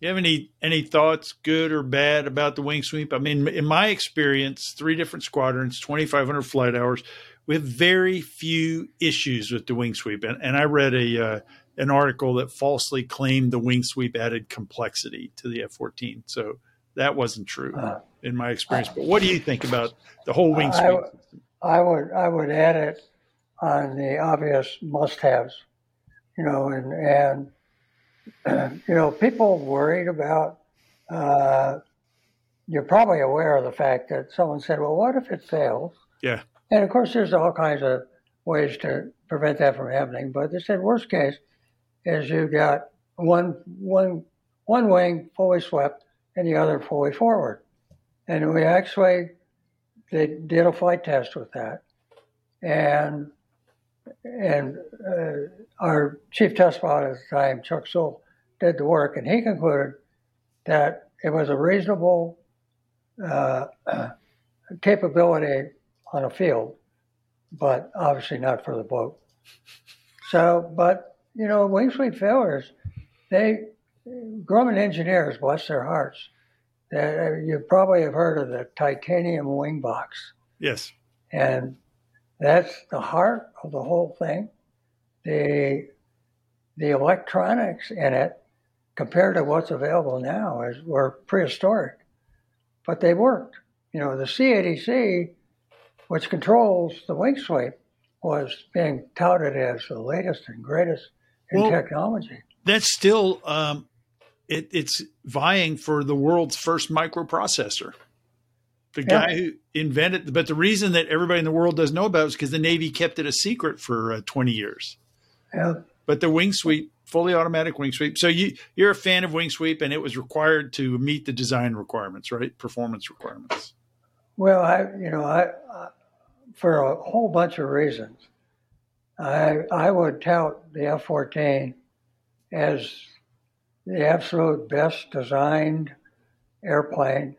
You have any any thoughts, good or bad, about the wing sweep? I mean, in my experience, three different squadrons, twenty five hundred flight hours, we have very few issues with the wing sweep. And, and I read a uh, an article that falsely claimed the wing sweep added complexity to the F 14. So that wasn't true uh, in my experience. But what do you think about the whole wing sweep? I, I would I would add it on the obvious must-haves, you know, and and you know people worried about. Uh, you're probably aware of the fact that someone said, "Well, what if it fails?" Yeah. And of course, there's all kinds of ways to prevent that from happening. But they said, worst case, is you've got one one one wing fully swept and the other fully forward. And we actually they did a flight test with that, and and uh, our chief test pilot at the time, Chuck Sewell, did the work, and he concluded that it was a reasonable uh, capability on a field, but obviously not for the boat. So, but you know, wing sweep failures, they, Grumman engineers, bless their hearts, uh, you probably have heard of the titanium wing box. Yes. And that's the heart of the whole thing. The, the electronics in it, compared to what's available now, is, were prehistoric, but they worked. You know, the CADC, which controls the wing sweep, was being touted as the latest and greatest in well, technology. that's still um, it, it's vying for the world's first microprocessor. The yeah. guy who invented, but the reason that everybody in the world doesn't know about it is because the Navy kept it a secret for uh, 20 years. Yeah. But the wing sweep, fully automatic wing sweep. So you you're a fan of wing sweep, and it was required to meet the design requirements, right? Performance requirements. Well, I you know I, I for a whole bunch of reasons, I I would tout the F-14 as the absolute best designed airplane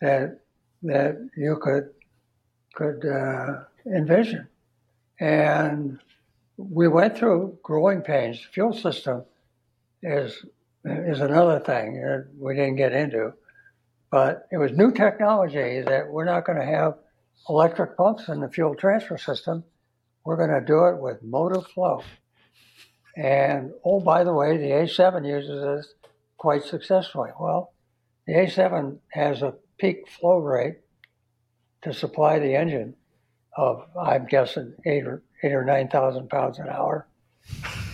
that that you could could uh, envision, and we went through growing pains. Fuel system is is another thing that we didn't get into, but it was new technology that we're not going to have electric pumps in the fuel transfer system. We're going to do it with motive flow. And oh, by the way, the A7 uses this quite successfully. Well, the A7 has a peak flow rate to supply the engine of, I'm guessing, eight or eight or nine thousand pounds an hour.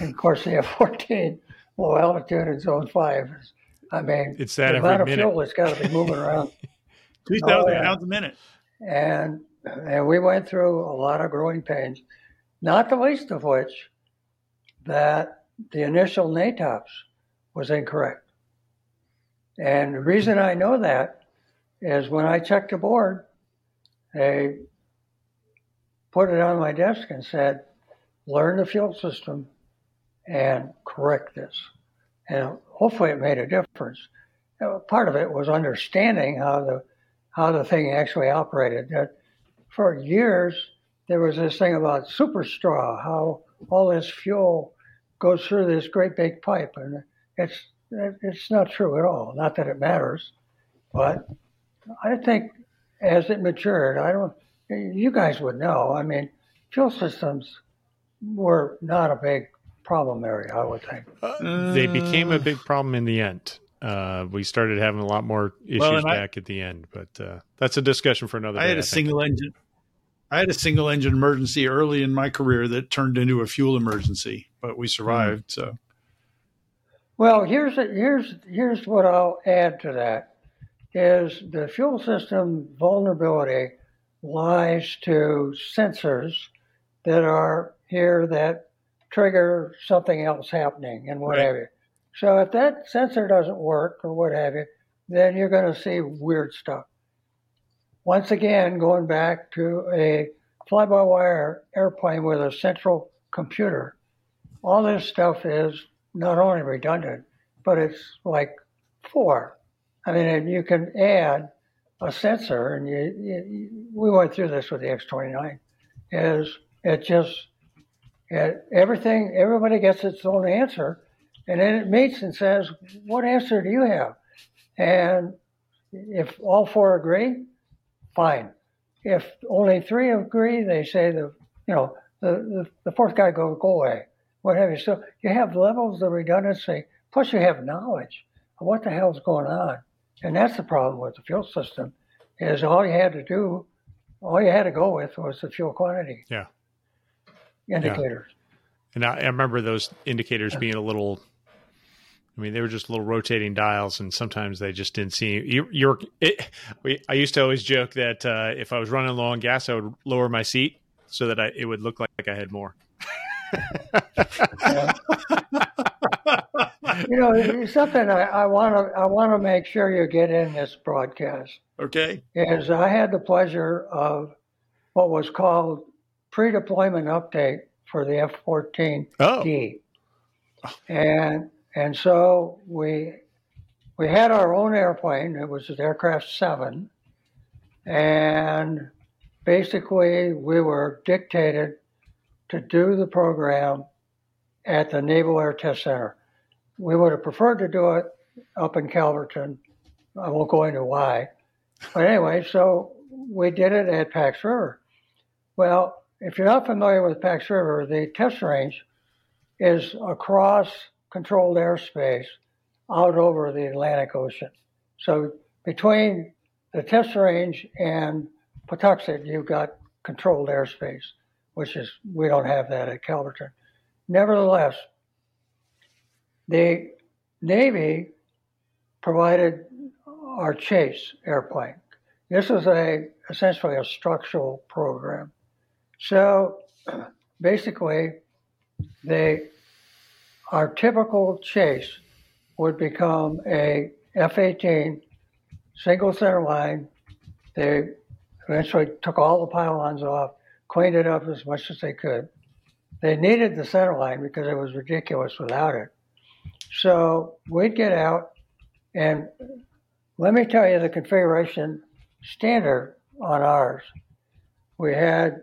And of course, the F-14 low altitude in Zone Five is, I mean, it's that the amount of minute. fuel that's got to be moving around. 2,000 pounds a minute. And and we went through a lot of growing pains, not the least of which that the initial NATOPS was incorrect. And the reason I know that is when I checked the board, they put it on my desk and said, learn the fuel system and correct this. And hopefully it made a difference. Part of it was understanding how the how the thing actually operated. That for years there was this thing about super straw, how all this fuel goes through this great big pipe, and it's it's not true at all. Not that it matters, but I think as it matured, I don't. You guys would know. I mean, fuel systems were not a big problem area. I would think uh, they became a big problem in the end. Uh, we started having a lot more issues well, back I, at the end, but uh, that's a discussion for another. I day, had a single engine. I had a single engine emergency early in my career that turned into a fuel emergency, but we survived. Mm-hmm. So, well, here's a, here's here's what I'll add to that is the fuel system vulnerability lies to sensors that are here that trigger something else happening and what right. have you. So if that sensor doesn't work or what have you, then you're going to see weird stuff. Once again, going back to a fly-by-wire airplane with a central computer, all this stuff is not only redundant, but it's like four. I mean, you can add a sensor, and you, you, we went through this with the X29. Is it just it, everything? Everybody gets its own answer, and then it meets and says, "What answer do you have?" And if all four agree, fine. If only three agree, they say the you know the the, the fourth guy go go away, what have you. So you have levels of redundancy. Plus, you have knowledge of what the hell's going on. And that's the problem with the fuel system is all you had to do, all you had to go with was the fuel quantity. Yeah. Indicators. Yeah. And I, I remember those indicators being a little, I mean, they were just little rotating dials, and sometimes they just didn't see you. You're, it, we, I used to always joke that uh, if I was running low on gas, I would lower my seat so that I, it would look like I had more. you know, something I want to I want to make sure you get in this broadcast. Okay. Is I had the pleasure of what was called pre-deployment update for the F-14D, oh. and and so we we had our own airplane. It was an aircraft seven, and basically we were dictated to do the program at the Naval Air Test Center. We would have preferred to do it up in Calverton. I won't go into why. But anyway, so we did it at Pax River. Well, if you're not familiar with Pax River, the test range is across controlled airspace out over the Atlantic Ocean. So between the test range and Patuxent, you've got controlled airspace, which is, we don't have that at Calverton. Nevertheless, the Navy provided our chase airplane. This was a essentially a structural program. So basically, they our typical chase would become a F-18 single center line. They eventually took all the pylons off, cleaned it up as much as they could. They needed the center line because it was ridiculous without it. So we'd get out, and let me tell you the configuration standard on ours. We had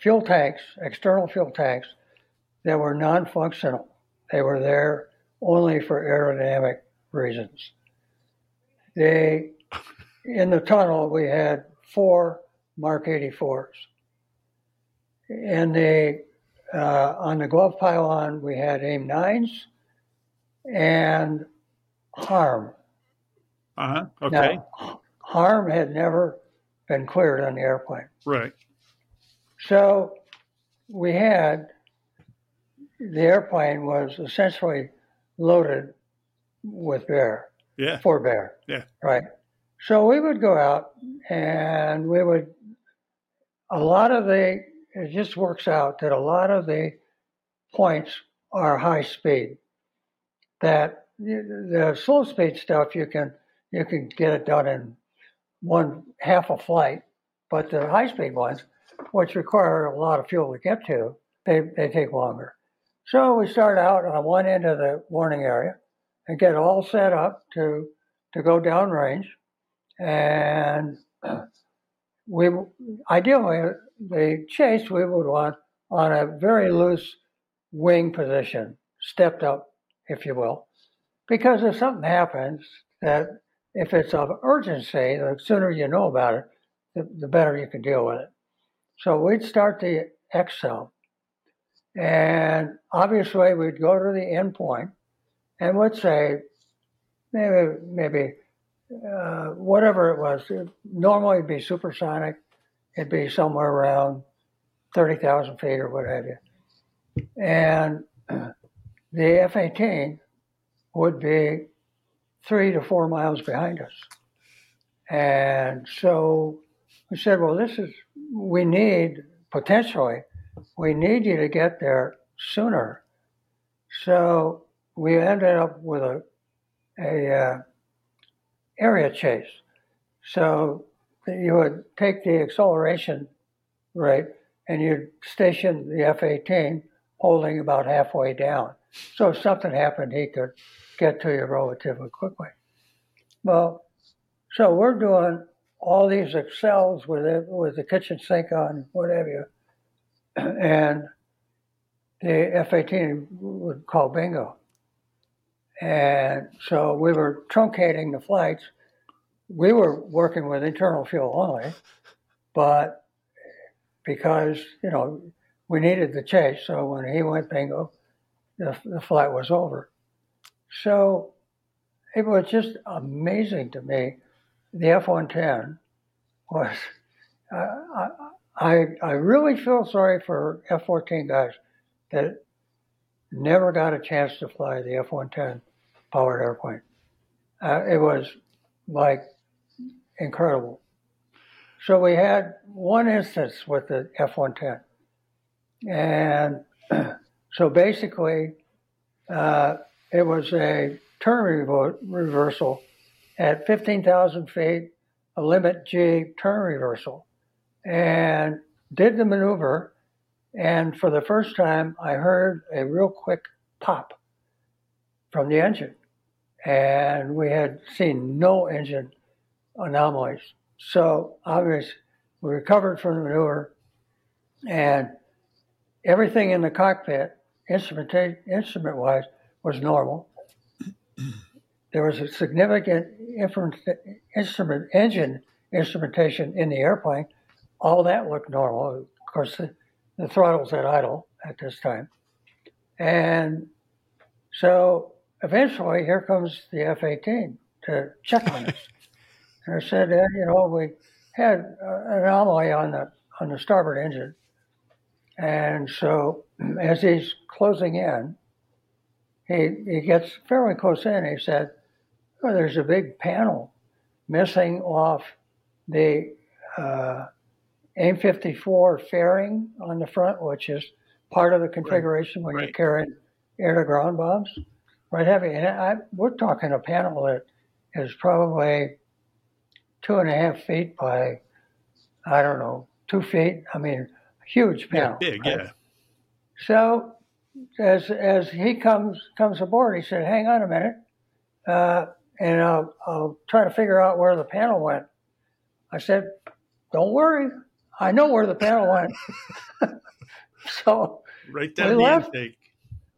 fuel tanks, external fuel tanks, that were non functional. They were there only for aerodynamic reasons. They, in the tunnel, we had four Mark 84s. And they, uh, on the glove pylon, we had AIM 9s and HARM. Uh huh. Okay. Now, HARM had never been cleared on the airplane. Right. So we had the airplane was essentially loaded with bear. Yeah. For bear. Yeah. Right. So we would go out and we would, a lot of the, it just works out that a lot of the points are high speed. That the slow speed stuff, you can, you can get it done in one half a flight, but the high speed ones, which require a lot of fuel to get to, they, they take longer. So we start out on one end of the warning area and get all set up to to go downrange, and we ideally the chase we would want on a very loose wing position, stepped up, if you will, because if something happens that if it's of urgency, the sooner you know about it, the, the better you can deal with it. So we'd start the accel and obviously, we'd go to the end point and would say, maybe, maybe uh, whatever it was. It normally, it'd be supersonic. It'd be somewhere around 30,000 feet or what have you. And the F 18 would be three to four miles behind us. And so we said, well, this is, we need potentially we need you to get there sooner. So we ended up with a, a uh, area chase. So you would take the acceleration rate and you'd station the F-18 holding about halfway down. So if something happened, he could get to you relatively quickly. Well, so we're doing all these accels with it, with the kitchen sink on, whatever and the F-18 would call bingo. And so we were truncating the flights. We were working with internal fuel only, but because, you know, we needed the chase. So when he went bingo, the, the flight was over. So it was just amazing to me. The F-110 was, uh, I, I really feel sorry for F 14 guys that never got a chance to fly the F 110 powered airplane. Uh, it was like incredible. So we had one instance with the F 110. And so basically, uh, it was a turn reversal at 15,000 feet, a limit G turn reversal and did the maneuver. And for the first time, I heard a real quick pop from the engine. And we had seen no engine anomalies. So obviously, we recovered from the maneuver and everything in the cockpit, instrument instrument wise, was normal. There was a significant instrument engine instrumentation in the airplane, all that looked normal. Of course, the, the throttle's at idle at this time. And so eventually, here comes the F 18 to check on us. and I said, uh, you know, we had an anomaly on the, on the starboard engine. And so as he's closing in, he, he gets fairly close in. He said, oh, there's a big panel missing off the uh, AIM 54 fairing on the front, which is part of the configuration when right. you're carrying air to ground bombs. Right heavy. And I, we're talking a panel that is probably two and a half feet by, I don't know, two feet. I mean, huge panel. Yeah, big, right? yeah. So as as he comes comes aboard, he said, "Hang on a minute, uh, and I'll, I'll try to figure out where the panel went." I said, "Don't worry, I know where the panel went." so Right down We the left. intake.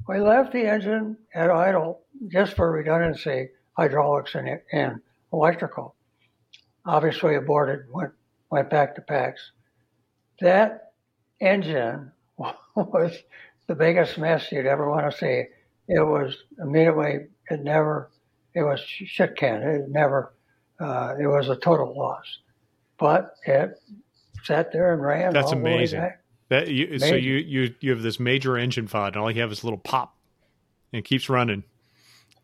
we left the engine at idle just for redundancy, hydraulics and, and electrical. Obviously aborted, went, went back to PAX. That engine was the biggest mess you'd ever want to see. It was immediately, it never, it was shit can. It never, uh, it was a total loss. But it sat there and ran. That's all the way amazing. back. That you, so you you you have this major engine FOD, and all you have is a little pop, and it keeps running.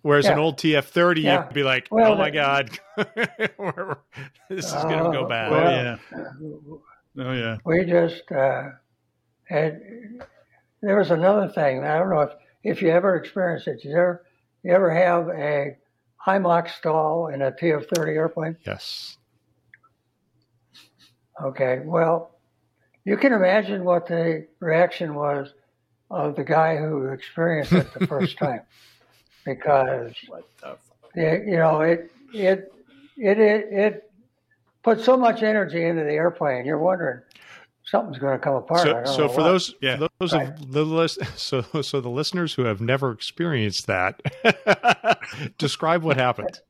Whereas an old TF30, Yeah. you'd be like, Well, "Oh my that- god, this is going to go Uh, bad." Oh, Well, yeah. Oh, yeah. we just uh, had. There was another thing. I don't know if if you ever experienced it. You ever you ever have a high Mach stall in a TF-30 airplane? yes, Okay. Well, you can imagine what the reaction was of the guy who experienced it the first time, because What the fuck? it, you know it it it it, it put so much energy into the airplane. You're wondering something's going to come apart. I So, don't so know for those, Yeah. for those Right. of the list, so so the listeners who have never experienced that, describe what happened.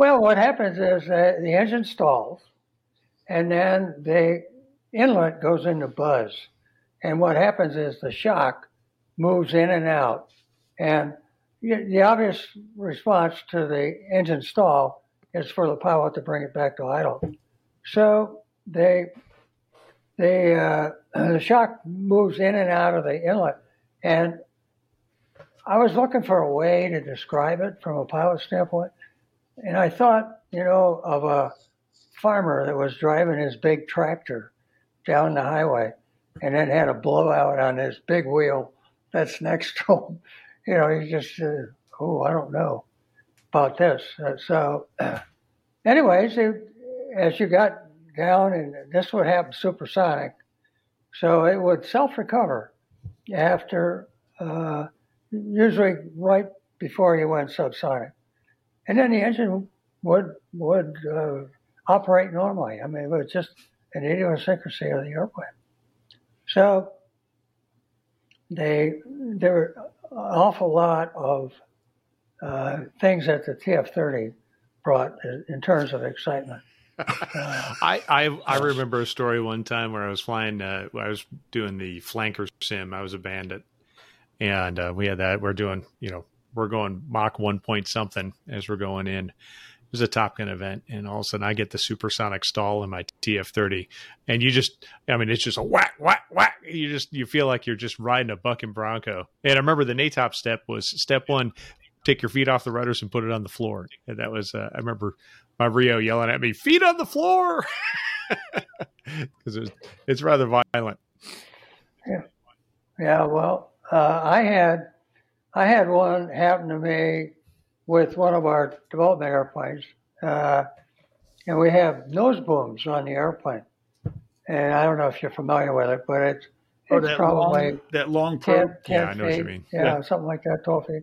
Well, what happens is the engine stalls, and then the inlet goes into buzz. And what happens is the shock moves in and out. And the obvious response to the engine stall is for the pilot to bring it back to idle. So they, they, uh, the shock moves in and out of the inlet. And I was looking for a way to describe it from a pilot standpoint. And I thought, you know, of a farmer that was driving his big tractor down the highway and then had a blowout on his big wheel that's next to him. You know, he just, uh, oh, I don't know about this. Uh, so, anyways, it, as you got down, and this would happen supersonic, so it would self recover after, uh, usually right before you went subsonic and then the engine would would uh, operate normally. I mean, it was just an idiosyncrasy of the airplane. So they there were an awful lot of uh, things that the TF-30 brought in- terms of excitement. I, I I remember a story one time where I was flying. Uh, I was doing the flanker sim. I was a bandit, and uh, we had that. We're doing, you know, we're going Mach one point something as we're going in. It was a Top Gun event, and all of a sudden I get the supersonic stall in my TF30, and you just, I mean, it's just a whack, whack, whack. You just, you feel like you're just riding a bucking bronco. And I remember the NATOPS step was step one, take your feet off the rudders and put it on the floor. And that was, uh, I remember my RIO yelling at me, feet on the floor, because it's, it's rather violent. Yeah, yeah, well, uh, I had I had one happen to me with one of our development airplanes, uh, and we have nose booms on the airplane. And I don't know if you're familiar with it, but it's Oh, it's that probably long, that long 10, probe. 10 Yeah, I know what feet. you mean. Yeah, Yeah. something like that, 12 feet.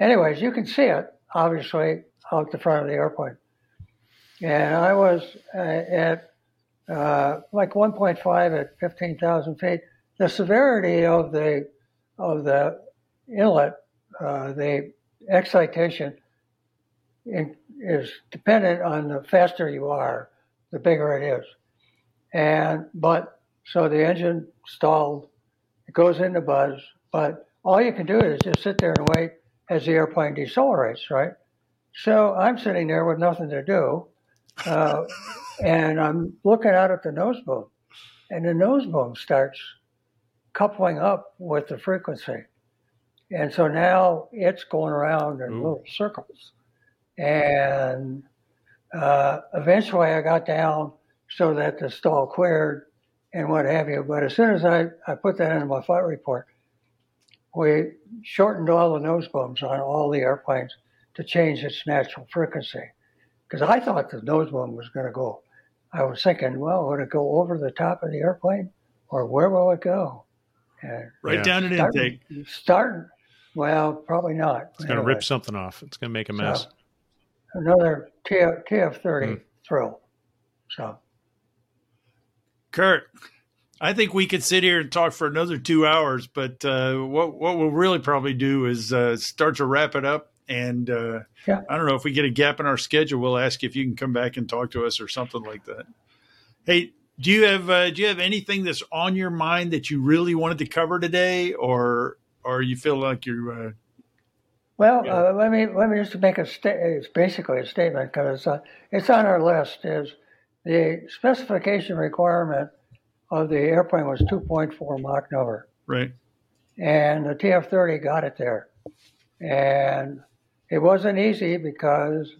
Anyways, you can see it, obviously, out the front of the airplane. And I was uh, at uh, like 1.5 at 15,000 feet. The severity of the of the inlet, uh, the excitation in, is dependent on the faster you are, the bigger it is. And but so the engine stalled, it goes into buzz, but all you can do is just sit there and wait as the airplane decelerates, right? So I'm sitting there with nothing to do, uh, and I'm looking out at the nose boom, and the nose boom starts coupling up with the frequency, And so now it's going around in Ooh. little circles. And uh, eventually I got down so that the stall cleared and what have you. But as soon as I, I put that into my flight report, we shortened all the nose booms on all the airplanes to change its natural frequency. Because I thought the nose boom was going to go. I was thinking, well, would it go over the top of the airplane or where will it go? And Right Yeah. down an starting, intake. starting, well, probably not. It's going to Anyway, rip something off. It's going to make a mess. so, another TF, TF30 Hmm. thrill. So, Kurt, I think we could sit here and talk for another two hours, but uh, what what we'll really probably do is uh, start to wrap it up. And uh, Yeah. I don't know if we get a gap in our schedule, we'll ask if you can come back and talk to us or something like that. Hey, do you have uh, do you have anything that's on your mind that you really wanted to cover today, or or you feel like you're uh, well, Yeah. uh, let me let me just make a sta- It's basically a statement because uh, it's on our list. Is the specification requirement of the airplane was 2.4 Mach number. right? and the TF30 got it there. And it wasn't easy because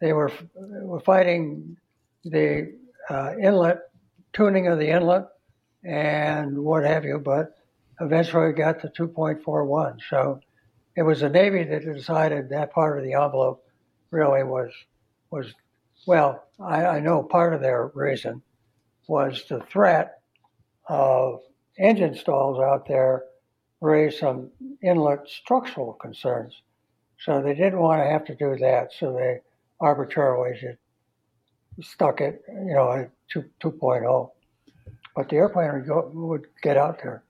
they were, were fighting the uh, inlet, tuning of the inlet, and what have you, but eventually got to 2.41. So it was the Navy that decided that part of the envelope really was, was well, I, I know part of their reason was the threat of engine stalls out there raised some inlet structural concerns. So they didn't want to have to do that. So they arbitrarily just stuck it, you know, at 2, 2.0. But the airplane would, would get out there.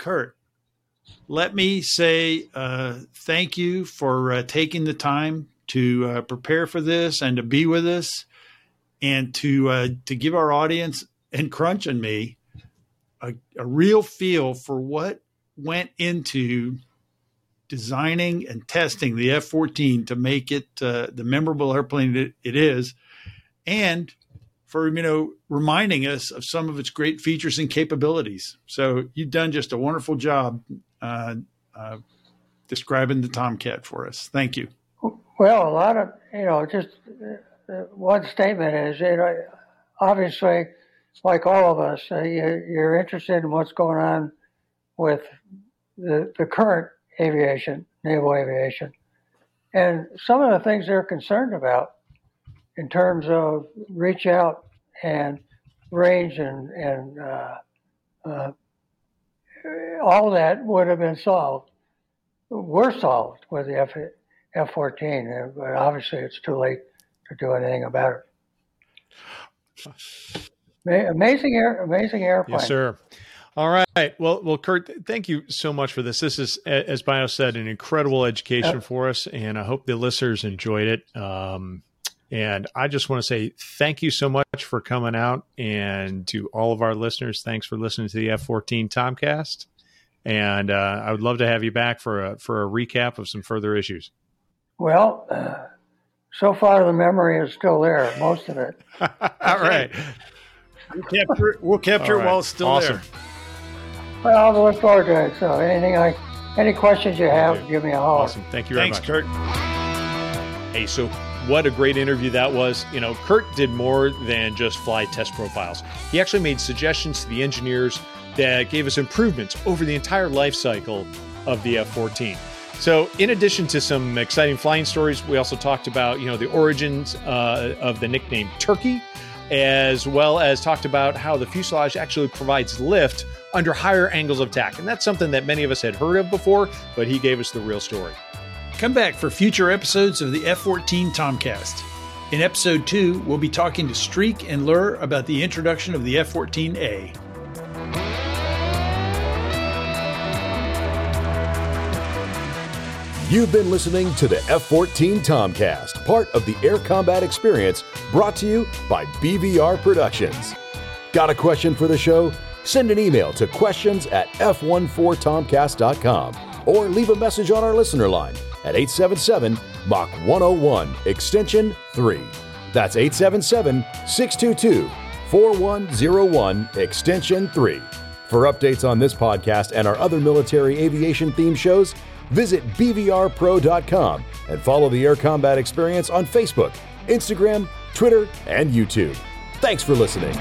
Kurt, let me say uh, thank you for uh, taking the time to uh, prepare for this and to be with us, and to uh, to give our audience and Crunch and me a, a real feel for what went into designing and testing the F 14 to make it uh, the memorable airplane it, it is, and for you know reminding us of some of its great features and capabilities. So you've done just a wonderful job uh, uh, describing the Tomcat for us. Thank you. Well, a lot of, you know, just uh, uh, one statement is, you know, obviously, like all of us, uh, you, you're interested in what's going on with the, the current aviation, naval aviation. And some of the things they're concerned about in terms of reach out and range and, and uh, uh, all that would have been solved, were solved with the F, F-14, uh, but obviously it's too late to do anything about it. Amazing air, amazing airplane. Yes, sir. All right. Well, well, Kurt, thank you so much for this. This is, as Bio said, an incredible education Yep. for us, and I hope the listeners enjoyed it. Um, and I just want to say thank you so much for coming out, and to all of our listeners, thanks for listening to the F fourteen Tomcast. And uh, I would love to have you back for a for a recap of some further issues. Well, uh, so far the memory is still there, most of it. all right. We'll capture, we'll capture All it while it's still Awesome. there. Well, I'll look forward to it. So anything I, any questions you have, Okay. give me a holler. Awesome. Thank you very Thanks, much. Kurt. Hey, so what a great interview that was. You know, Kurt did more than just fly test profiles. He actually made suggestions to the engineers that gave us improvements over the entire life cycle of the F 14. So, in addition to some exciting flying stories, we also talked about, you know, the origins uh, of the nickname Turkey, as well as talked about how the fuselage actually provides lift under higher angles of attack. And that's something that many of us had heard of before, but he gave us the real story. Come back for future episodes of the F 14 Tomcast. In episode 2, we'll be talking to Streak and Lur about the introduction of the F 14A. You've been listening to the F 14 Tomcast, part of the Air Combat Experience, brought to you by BVR Productions. Got a question for the show? Send an email to questions at f14tomcast.com or leave a message on our listener line at 877 Mach 101, extension 3. That's 877 622 4101, extension 3. For updates on this podcast and our other military aviation themed shows, visit BVRPro.com and follow the Air Combat Experience on Facebook, Instagram, Twitter, and YouTube. Thanks for listening.